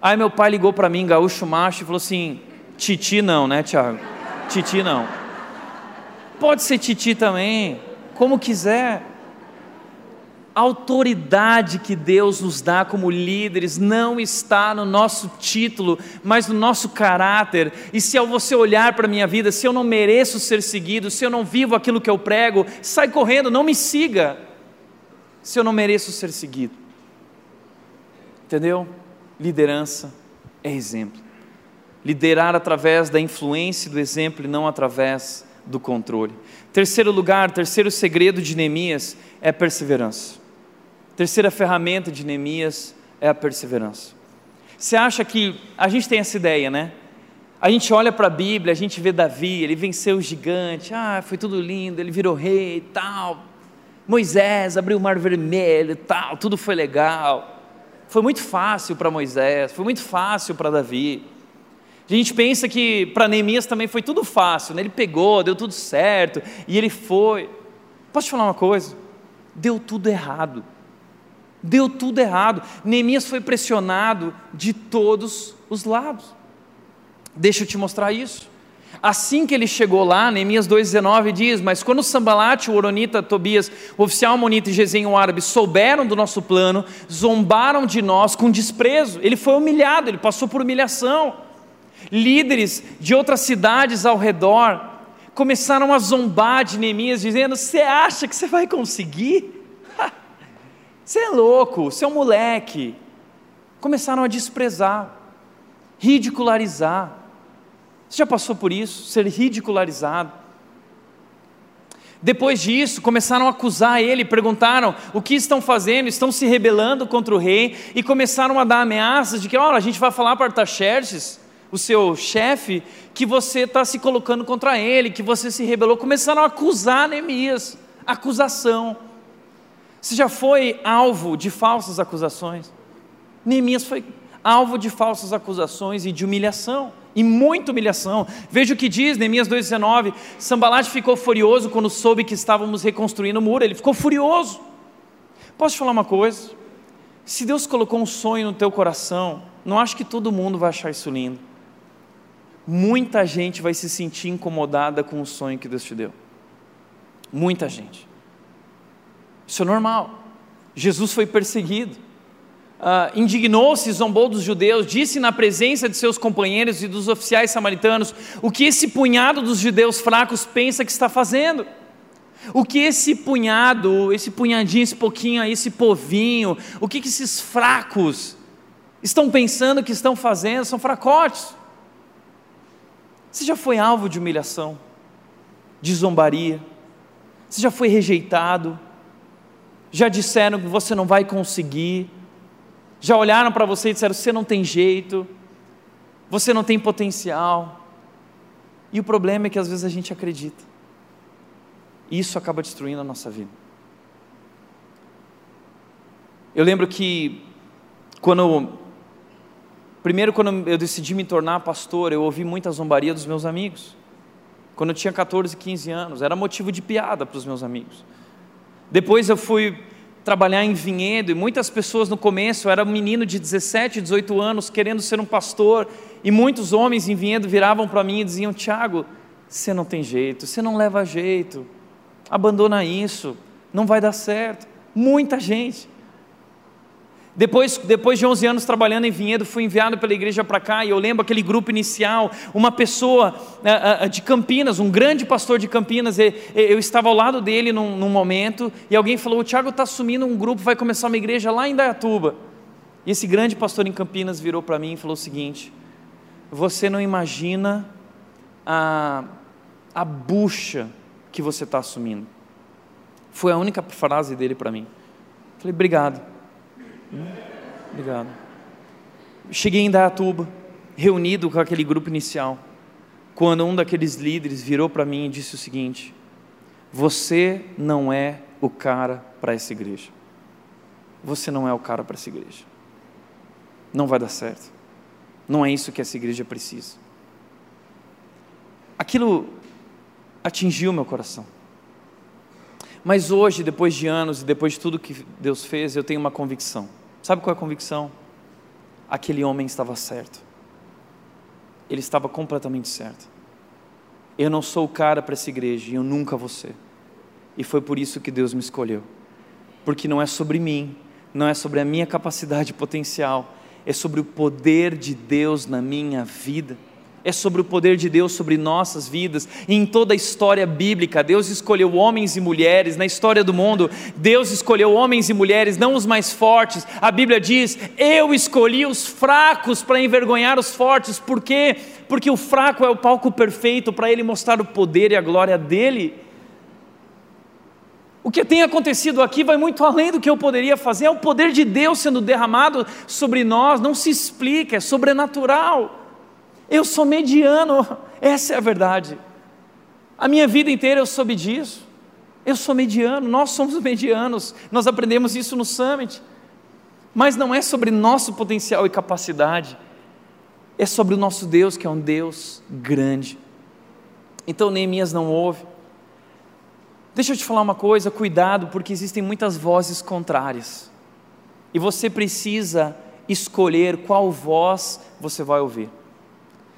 Aí meu pai ligou para mim, gaúcho macho, e falou assim: Titi não, né, Tiago? Titi não. Pode ser Titi também, como quiser. A autoridade que Deus nos dá como líderes não está no nosso título, mas no nosso caráter. E se ao você olhar para a minha vida, se eu não mereço ser seguido, se eu não vivo aquilo que eu prego, sai correndo, não me siga. Se eu não mereço ser seguido. Entendeu? Liderança é exemplo. Liderar através da influência do exemplo e não através do controle. Terceiro lugar, terceiro segredo de Neemias é perseverança. Terceira ferramenta de Neemias é a perseverança. Você acha que a gente tem essa ideia, né? A gente olha para a Bíblia, a gente vê Davi, ele venceu o gigante, ah, foi tudo lindo, ele virou rei e tal. Moisés abriu o mar vermelho e tal, tudo foi legal. Foi muito fácil para Moisés, foi muito fácil para Davi. A gente pensa que para Neemias também foi tudo fácil, né? ele pegou, deu tudo certo, e ele foi. Posso te falar uma coisa? Deu tudo errado. Deu tudo errado. Neemias foi pressionado de todos os lados. Deixa eu te mostrar isso. Assim que ele chegou lá, Neemias 2,19 diz: Mas quando Sambalate, o Oronita, Tobias, o oficial Monita e Gesem, o árabe, souberam do nosso plano, zombaram de nós com desprezo. Ele foi humilhado, ele passou por humilhação. Líderes de outras cidades ao redor começaram a zombar de Neemias, dizendo: Você acha que você vai conseguir? Você é louco, você é um moleque. Começaram a desprezar, ridicularizar. Você já passou por isso? Ser ridicularizado. Depois disso, começaram a acusar ele, perguntaram o que estão fazendo, estão se rebelando contra o rei e começaram a dar ameaças de que, olha, a gente vai falar para Artaxerxes, o seu chefe, que você está se colocando contra ele, que você se rebelou. Começaram a acusar Neemias, acusação. Você já foi alvo de falsas acusações? Neemias foi alvo de falsas acusações e de humilhação, e muita humilhação. Veja o que diz Neemias 2,19: Sambalate ficou furioso quando soube que estávamos reconstruindo o muro, ele ficou furioso. Posso te falar uma coisa? Se Deus colocou um sonho no teu coração, não acho que todo mundo vai achar isso lindo. Muita gente vai se sentir incomodada com o sonho que Deus te deu. Muita gente. Isso é normal. Jesus foi perseguido. Uh, indignou-se, zombou dos judeus, disse na presença de seus companheiros e dos oficiais samaritanos o que esse punhado dos judeus fracos pensa que está fazendo. O que esse punhado, esse punhadinho, esse pouquinho aí, esse povinho, o que, que esses fracos estão pensando que estão fazendo? São fracotes. Você já foi alvo de humilhação, de zombaria? Você já foi rejeitado? Já disseram que você não vai conseguir? Já olharam para você e disseram: você não tem jeito, você não tem potencial. E o problema é que às vezes a gente acredita. E isso acaba destruindo a nossa vida. Eu lembro que quando primeiro quando eu decidi me tornar pastor, eu ouvi muita zombaria dos meus amigos. Quando eu tinha 14, 15 anos, era motivo de piada para os meus amigos. Depois eu fui trabalhar em vinhedo e muitas pessoas no começo, eu era um menino de 17, 18 anos querendo ser um pastor e muitos homens em vinhedo viravam para mim e diziam: "Tiago, você não tem jeito, você não leva jeito, abandona isso, não vai dar certo". Muita gente. Depois, depois de 11 anos trabalhando em Vinhedo, fui enviado pela igreja para cá e eu lembro aquele grupo inicial, uma pessoa uh, uh, de Campinas, um grande pastor de Campinas, e, eu estava ao lado dele num, num momento e alguém falou: O Tiago está assumindo um grupo, vai começar uma igreja lá em Dayatuba. E esse grande pastor em Campinas virou para mim e falou o seguinte: Você não imagina a, a bucha que você está assumindo. Foi a única frase dele para mim. Falei, obrigado. Obrigado. Cheguei em Dayatuba, reunido com aquele grupo inicial, quando um daqueles líderes virou para mim e disse o seguinte: Você não é o cara para essa igreja. Você não é o cara para essa igreja. Não vai dar certo. Não é isso que essa igreja precisa. Aquilo atingiu meu coração. Mas hoje, depois de anos e depois de tudo que Deus fez, eu tenho uma convicção Sabe qual é a convicção? Aquele homem estava certo. Ele estava completamente certo. Eu não sou o cara para essa igreja e eu nunca vou ser. E foi por isso que Deus me escolheu. Porque não é sobre mim, não é sobre a minha capacidade potencial, é sobre o poder de Deus na minha vida é sobre o poder de Deus sobre nossas vidas. E em toda a história bíblica, Deus escolheu homens e mulheres. Na história do mundo, Deus escolheu homens e mulheres, não os mais fortes. A Bíblia diz: Eu escolhi os fracos para envergonhar os fortes. Por quê? Porque o fraco é o palco perfeito para ele mostrar o poder e a glória dele. O que tem acontecido aqui vai muito além do que eu poderia fazer, é o poder de Deus sendo derramado sobre nós, não se explica, é sobrenatural. Eu sou mediano, essa é a verdade. A minha vida inteira eu soube disso. Eu sou mediano, nós somos medianos. Nós aprendemos isso no Summit. Mas não é sobre nosso potencial e capacidade, é sobre o nosso Deus, que é um Deus grande. Então Neemias não ouve. Deixa eu te falar uma coisa, cuidado, porque existem muitas vozes contrárias. E você precisa escolher qual voz você vai ouvir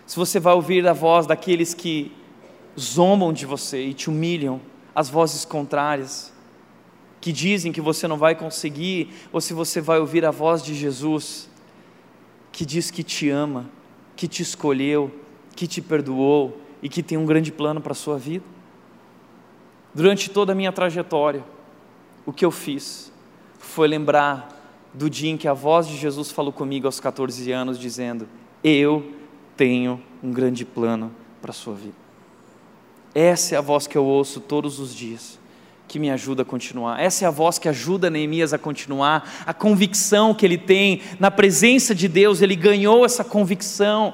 se você vai ouvir a voz daqueles que zombam de você e te humilham, as vozes contrárias, que dizem que você não vai conseguir, ou se você vai ouvir a voz de Jesus, que diz que te ama, que te escolheu, que te perdoou e que tem um grande plano para a sua vida. Durante toda a minha trajetória, o que eu fiz foi lembrar do dia em que a voz de Jesus falou comigo aos 14 anos, dizendo: Eu tenho um grande plano para a sua vida. Essa é a voz que eu ouço todos os dias, que me ajuda a continuar. Essa é a voz que ajuda Neemias a continuar, a convicção que ele tem na presença de Deus, ele ganhou essa convicção.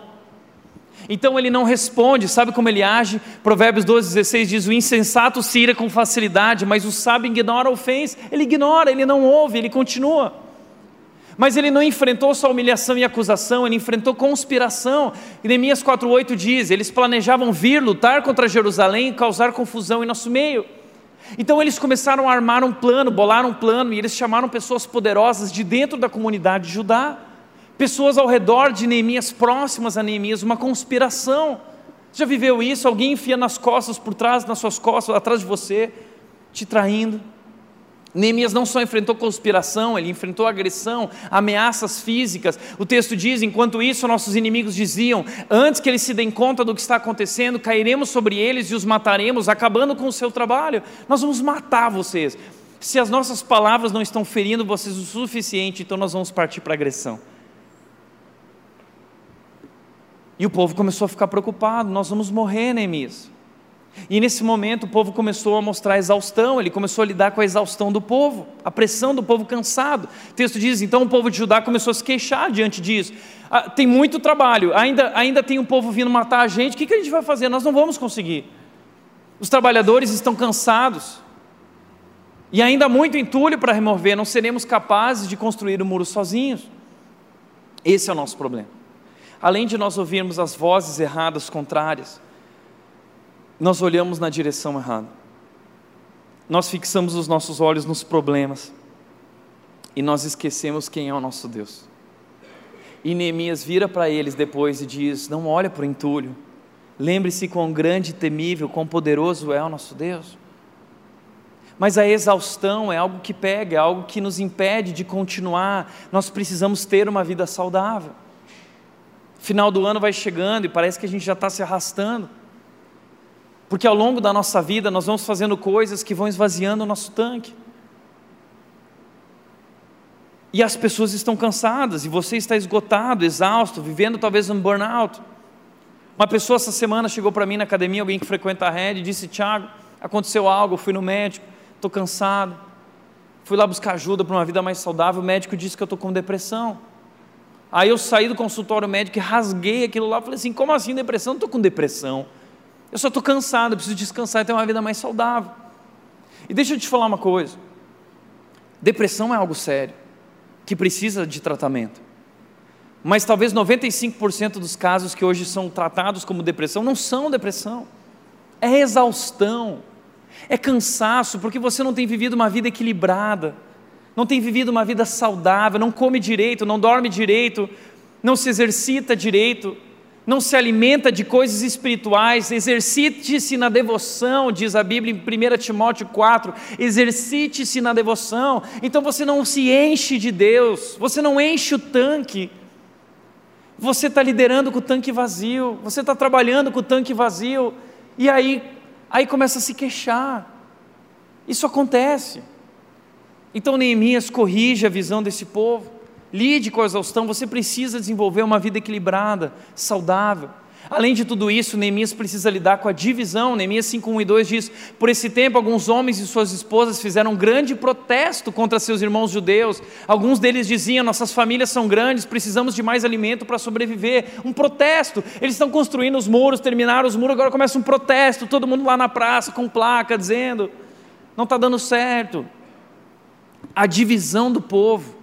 Então ele não responde, sabe como ele age? Provérbios 12, 16 diz: O insensato se ira com facilidade, mas o sábio ignora a ofensa. Ele ignora, ele não ouve, ele continua. Mas ele não enfrentou só humilhação e acusação, ele enfrentou conspiração. Neemias 4,8 diz: eles planejavam vir lutar contra Jerusalém e causar confusão em nosso meio. Então eles começaram a armar um plano, bolar um plano, e eles chamaram pessoas poderosas de dentro da comunidade de Judá, pessoas ao redor de Neemias, próximas a Neemias, uma conspiração. Já viveu isso? Alguém enfia nas costas, por trás, nas suas costas, atrás de você, te traindo. Neemias não só enfrentou conspiração, ele enfrentou agressão, ameaças físicas. O texto diz: enquanto isso, nossos inimigos diziam: antes que eles se deem conta do que está acontecendo, cairemos sobre eles e os mataremos, acabando com o seu trabalho. Nós vamos matar vocês. Se as nossas palavras não estão ferindo vocês o suficiente, então nós vamos partir para agressão. E o povo começou a ficar preocupado: nós vamos morrer, Neemias. E nesse momento o povo começou a mostrar exaustão, ele começou a lidar com a exaustão do povo, a pressão do povo cansado. O texto diz: então o povo de Judá começou a se queixar diante disso. Ah, tem muito trabalho, ainda, ainda tem um povo vindo matar a gente, o que, que a gente vai fazer? Nós não vamos conseguir. Os trabalhadores estão cansados, e ainda há muito entulho para remover, não seremos capazes de construir o muro sozinhos. Esse é o nosso problema. Além de nós ouvirmos as vozes erradas, contrárias, nós olhamos na direção errada. Nós fixamos os nossos olhos nos problemas e nós esquecemos quem é o nosso Deus. E Neemias vira para eles depois e diz: Não olha para o entulho, lembre-se quão grande temível, quão poderoso é o nosso Deus. Mas a exaustão é algo que pega, é algo que nos impede de continuar. Nós precisamos ter uma vida saudável. Final do ano vai chegando e parece que a gente já está se arrastando. Porque ao longo da nossa vida nós vamos fazendo coisas que vão esvaziando o nosso tanque. E as pessoas estão cansadas, e você está esgotado, exausto, vivendo talvez um burnout. Uma pessoa essa semana chegou para mim na academia, alguém que frequenta a rede, e disse: Tiago, aconteceu algo, fui no médico, estou cansado. Fui lá buscar ajuda para uma vida mais saudável, o médico disse que eu estou com depressão. Aí eu saí do consultório médico e rasguei aquilo lá, falei assim: como assim depressão? Não estou com depressão. Eu só estou cansado, preciso descansar e ter uma vida mais saudável. E deixa eu te falar uma coisa: depressão é algo sério, que precisa de tratamento. Mas talvez 95% dos casos que hoje são tratados como depressão não são depressão, é exaustão, é cansaço, porque você não tem vivido uma vida equilibrada, não tem vivido uma vida saudável, não come direito, não dorme direito, não se exercita direito, não se alimenta de coisas espirituais, exercite-se na devoção, diz a Bíblia em 1 Timóteo 4, exercite-se na devoção, então você não se enche de Deus, você não enche o tanque, você está liderando com o tanque vazio, você está trabalhando com o tanque vazio, e aí, aí começa a se queixar, isso acontece, então Neemias corrige a visão desse povo, lide com a exaustão, você precisa desenvolver uma vida equilibrada, saudável. Além de tudo isso, Neemias precisa lidar com a divisão. Neemias 5, 1 e 2 diz: Por esse tempo, alguns homens e suas esposas fizeram um grande protesto contra seus irmãos judeus. Alguns deles diziam: Nossas famílias são grandes, precisamos de mais alimento para sobreviver. Um protesto. Eles estão construindo os muros, terminaram os muros, agora começa um protesto. Todo mundo lá na praça com placa dizendo: Não está dando certo. A divisão do povo.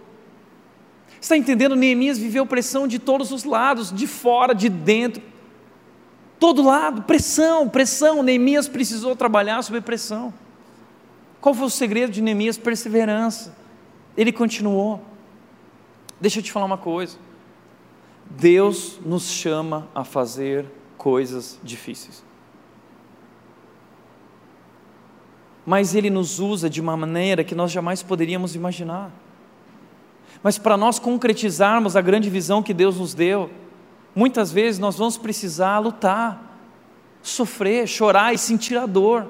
Está entendendo? Neemias viveu pressão de todos os lados, de fora, de dentro. Todo lado, pressão, pressão. Neemias precisou trabalhar sob pressão. Qual foi o segredo de Neemias? Perseverança. Ele continuou. Deixa eu te falar uma coisa. Deus nos chama a fazer coisas difíceis. Mas Ele nos usa de uma maneira que nós jamais poderíamos imaginar. Mas para nós concretizarmos a grande visão que Deus nos deu, muitas vezes nós vamos precisar lutar, sofrer, chorar e sentir a dor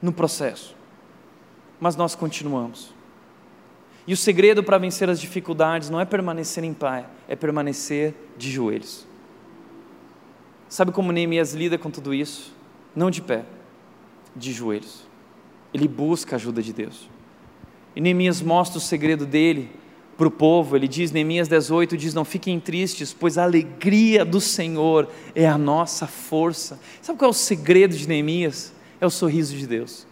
no processo. Mas nós continuamos. E o segredo para vencer as dificuldades não é permanecer em pé, é permanecer de joelhos. Sabe como Neemias lida com tudo isso? Não de pé, de joelhos. Ele busca a ajuda de Deus. E Neemias mostra o segredo dele para o povo, ele diz, Neemias 18 diz: Não fiquem tristes, pois a alegria do Senhor é a nossa força. Sabe qual é o segredo de Neemias? É o sorriso de Deus.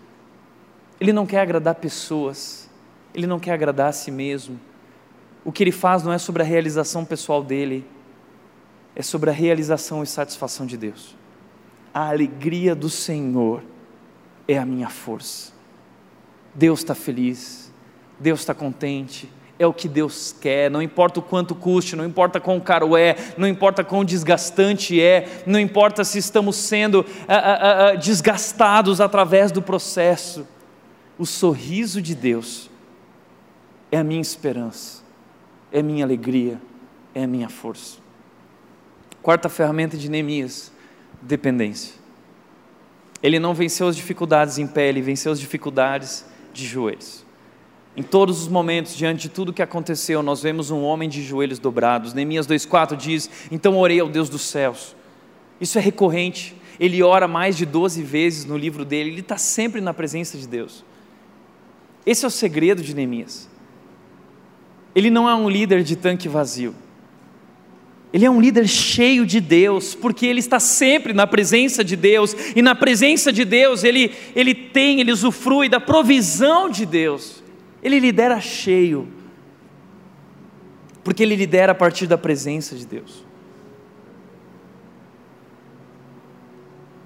Ele não quer agradar pessoas, ele não quer agradar a si mesmo, o que ele faz não é sobre a realização pessoal dele, é sobre a realização e satisfação de Deus. A alegria do Senhor é a minha força. Deus está feliz, Deus está contente, é o que Deus quer, não importa o quanto custe, não importa quão caro é, não importa quão desgastante é, não importa se estamos sendo ah, ah, ah, desgastados através do processo, o sorriso de Deus é a minha esperança é minha alegria, é minha força. Quarta ferramenta de Neemias, dependência. Ele não venceu as dificuldades em pé, ele venceu as dificuldades de joelhos. Em todos os momentos, diante de tudo que aconteceu, nós vemos um homem de joelhos dobrados. Neemias 2,4 diz: Então orei ao Deus dos céus. Isso é recorrente. Ele ora mais de 12 vezes no livro dele, ele está sempre na presença de Deus. Esse é o segredo de Neemias. Ele não é um líder de tanque vazio. Ele é um líder cheio de Deus, porque ele está sempre na presença de Deus, e na presença de Deus ele, ele tem, ele usufrui da provisão de Deus. Ele lidera cheio, porque ele lidera a partir da presença de Deus.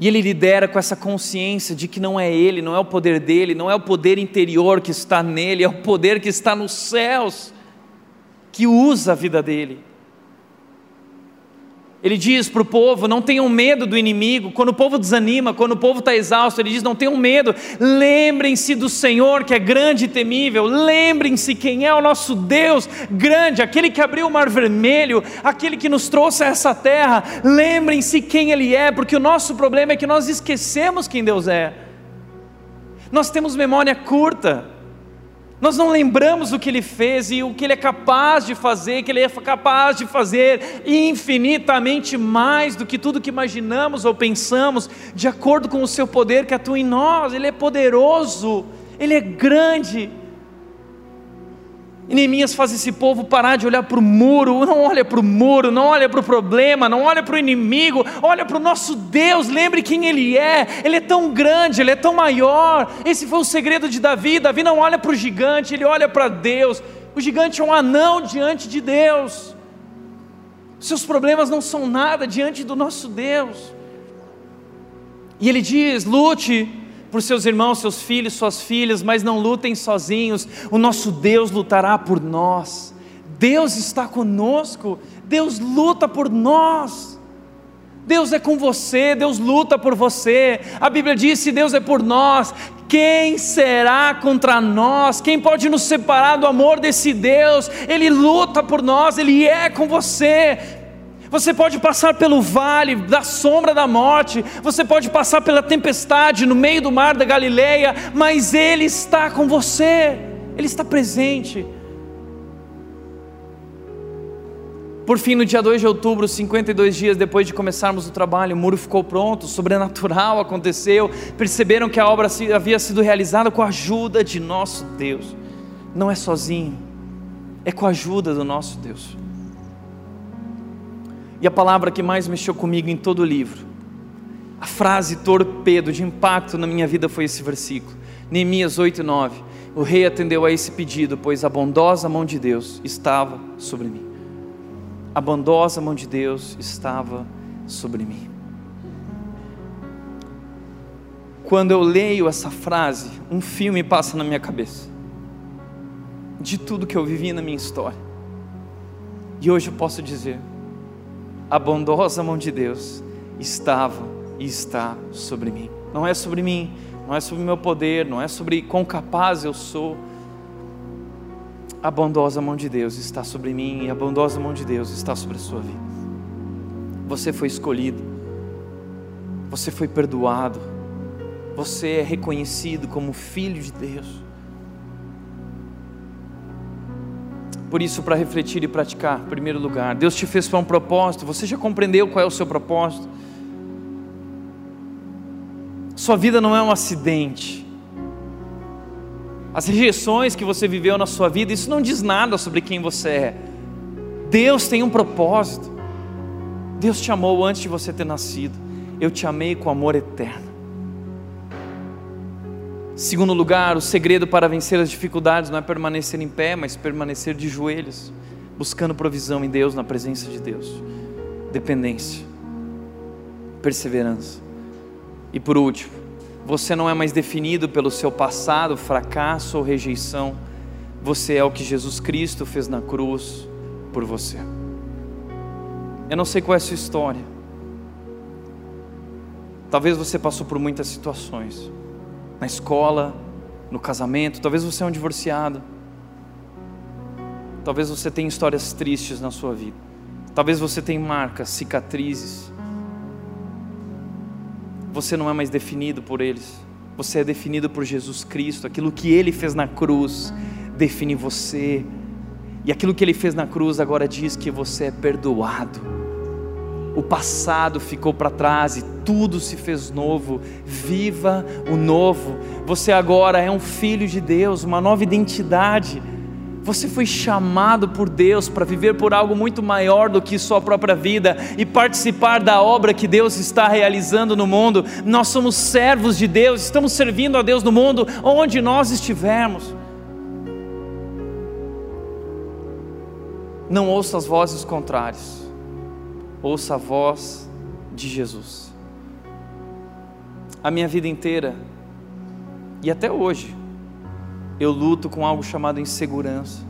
E ele lidera com essa consciência de que não é ele, não é o poder dele, não é o poder interior que está nele, é o poder que está nos céus que usa a vida dele. Ele diz para o povo: não tenham medo do inimigo. Quando o povo desanima, quando o povo está exausto, ele diz: não tenham medo. Lembrem-se do Senhor que é grande e temível. Lembrem-se quem é o nosso Deus grande, aquele que abriu o mar vermelho, aquele que nos trouxe a essa terra. Lembrem-se quem Ele é, porque o nosso problema é que nós esquecemos quem Deus é. Nós temos memória curta. Nós não lembramos o que ele fez e o que ele é capaz de fazer, que ele é capaz de fazer infinitamente mais do que tudo que imaginamos ou pensamos, de acordo com o seu poder que atua em nós. Ele é poderoso, ele é grande. E Neemias faz esse povo parar de olhar para o muro, não olha para o muro, não olha para o problema, não olha para o inimigo, olha para o nosso Deus, lembre quem Ele é, Ele é tão grande, Ele é tão maior. Esse foi o segredo de Davi. Davi não olha para o gigante, ele olha para Deus. O gigante é um anão diante de Deus. Seus problemas não são nada diante do nosso Deus. E ele diz: lute por seus irmãos, seus filhos, suas filhas, mas não lutem sozinhos, o nosso Deus lutará por nós. Deus está conosco, Deus luta por nós. Deus é com você, Deus luta por você. A Bíblia diz: se Deus é por nós, quem será contra nós? Quem pode nos separar do amor desse Deus? Ele luta por nós, Ele é com você. Você pode passar pelo vale da sombra da morte, você pode passar pela tempestade no meio do mar da Galileia, mas Ele está com você, Ele está presente. Por fim, no dia 2 de outubro, 52 dias depois de começarmos o trabalho, o muro ficou pronto, sobrenatural aconteceu, perceberam que a obra havia sido realizada com a ajuda de nosso Deus. Não é sozinho, é com a ajuda do nosso Deus. E a palavra que mais mexeu comigo em todo o livro, a frase torpedo de impacto na minha vida foi esse versículo, Neemias 8, 9. O rei atendeu a esse pedido, pois a bondosa mão de Deus estava sobre mim. A bondosa mão de Deus estava sobre mim. Quando eu leio essa frase, um filme passa na minha cabeça, de tudo que eu vivi na minha história. E hoje eu posso dizer: a bondosa mão de Deus estava e está sobre mim. Não é sobre mim, não é sobre meu poder, não é sobre quão capaz eu sou. A bondosa mão de Deus está sobre mim e a bondosa mão de Deus está sobre a sua vida. Você foi escolhido, você foi perdoado, você é reconhecido como filho de Deus. Por isso, para refletir e praticar, em primeiro lugar, Deus te fez para um propósito, você já compreendeu qual é o seu propósito? Sua vida não é um acidente. As rejeições que você viveu na sua vida, isso não diz nada sobre quem você é. Deus tem um propósito. Deus te amou antes de você ter nascido. Eu te amei com amor eterno. Segundo lugar, o segredo para vencer as dificuldades não é permanecer em pé, mas permanecer de joelhos, buscando provisão em Deus, na presença de Deus. Dependência, perseverança. E por último, você não é mais definido pelo seu passado, fracasso ou rejeição. Você é o que Jesus Cristo fez na cruz por você. Eu não sei qual é a sua história. Talvez você passou por muitas situações. Na escola, no casamento, talvez você é um divorciado. Talvez você tenha histórias tristes na sua vida. Talvez você tenha marcas, cicatrizes. Você não é mais definido por eles. Você é definido por Jesus Cristo. Aquilo que ele fez na cruz define você. E aquilo que ele fez na cruz agora diz que você é perdoado o passado ficou para trás e tudo se fez novo. Viva o novo. Você agora é um filho de Deus, uma nova identidade. Você foi chamado por Deus para viver por algo muito maior do que sua própria vida e participar da obra que Deus está realizando no mundo. Nós somos servos de Deus, estamos servindo a Deus no mundo onde nós estivermos. Não ouça as vozes contrárias ouça a voz de Jesus. A minha vida inteira, e até hoje, eu luto com algo chamado insegurança.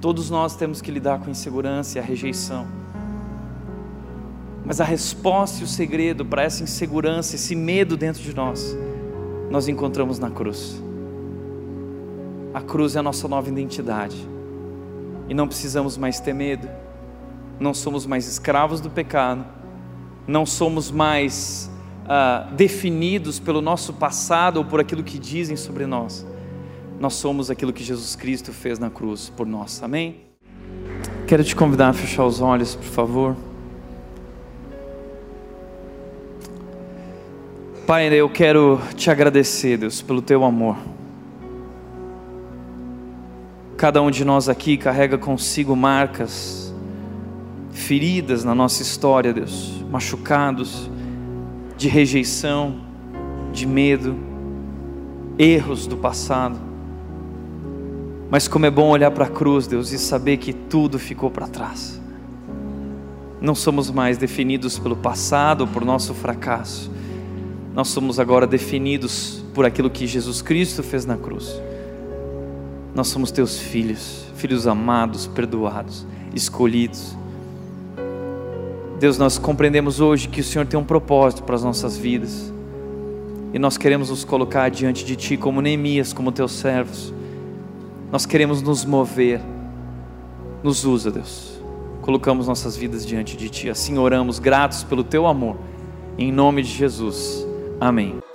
Todos nós temos que lidar com a insegurança e a rejeição. Mas a resposta e o segredo para essa insegurança, esse medo dentro de nós, nós encontramos na cruz. A cruz é a nossa nova identidade. E não precisamos mais ter medo não somos mais escravos do pecado, não somos mais uh, definidos pelo nosso passado ou por aquilo que dizem sobre nós. Nós somos aquilo que Jesus Cristo fez na cruz por nós. Amém? Quero te convidar a fechar os olhos, por favor. Pai, eu quero te agradecer, Deus, pelo teu amor. Cada um de nós aqui carrega consigo marcas feridas na nossa história, Deus, machucados, de rejeição, de medo, erros do passado. Mas como é bom olhar para a cruz, Deus, e saber que tudo ficou para trás. Não somos mais definidos pelo passado ou por nosso fracasso. Nós somos agora definidos por aquilo que Jesus Cristo fez na cruz. Nós somos teus filhos, filhos amados, perdoados, escolhidos Deus, nós compreendemos hoje que o Senhor tem um propósito para as nossas vidas. E nós queremos nos colocar diante de Ti como Neemias, como Teus servos. Nós queremos nos mover. Nos usa, Deus. Colocamos nossas vidas diante de Ti. Assim oramos, gratos pelo Teu amor. Em nome de Jesus. Amém.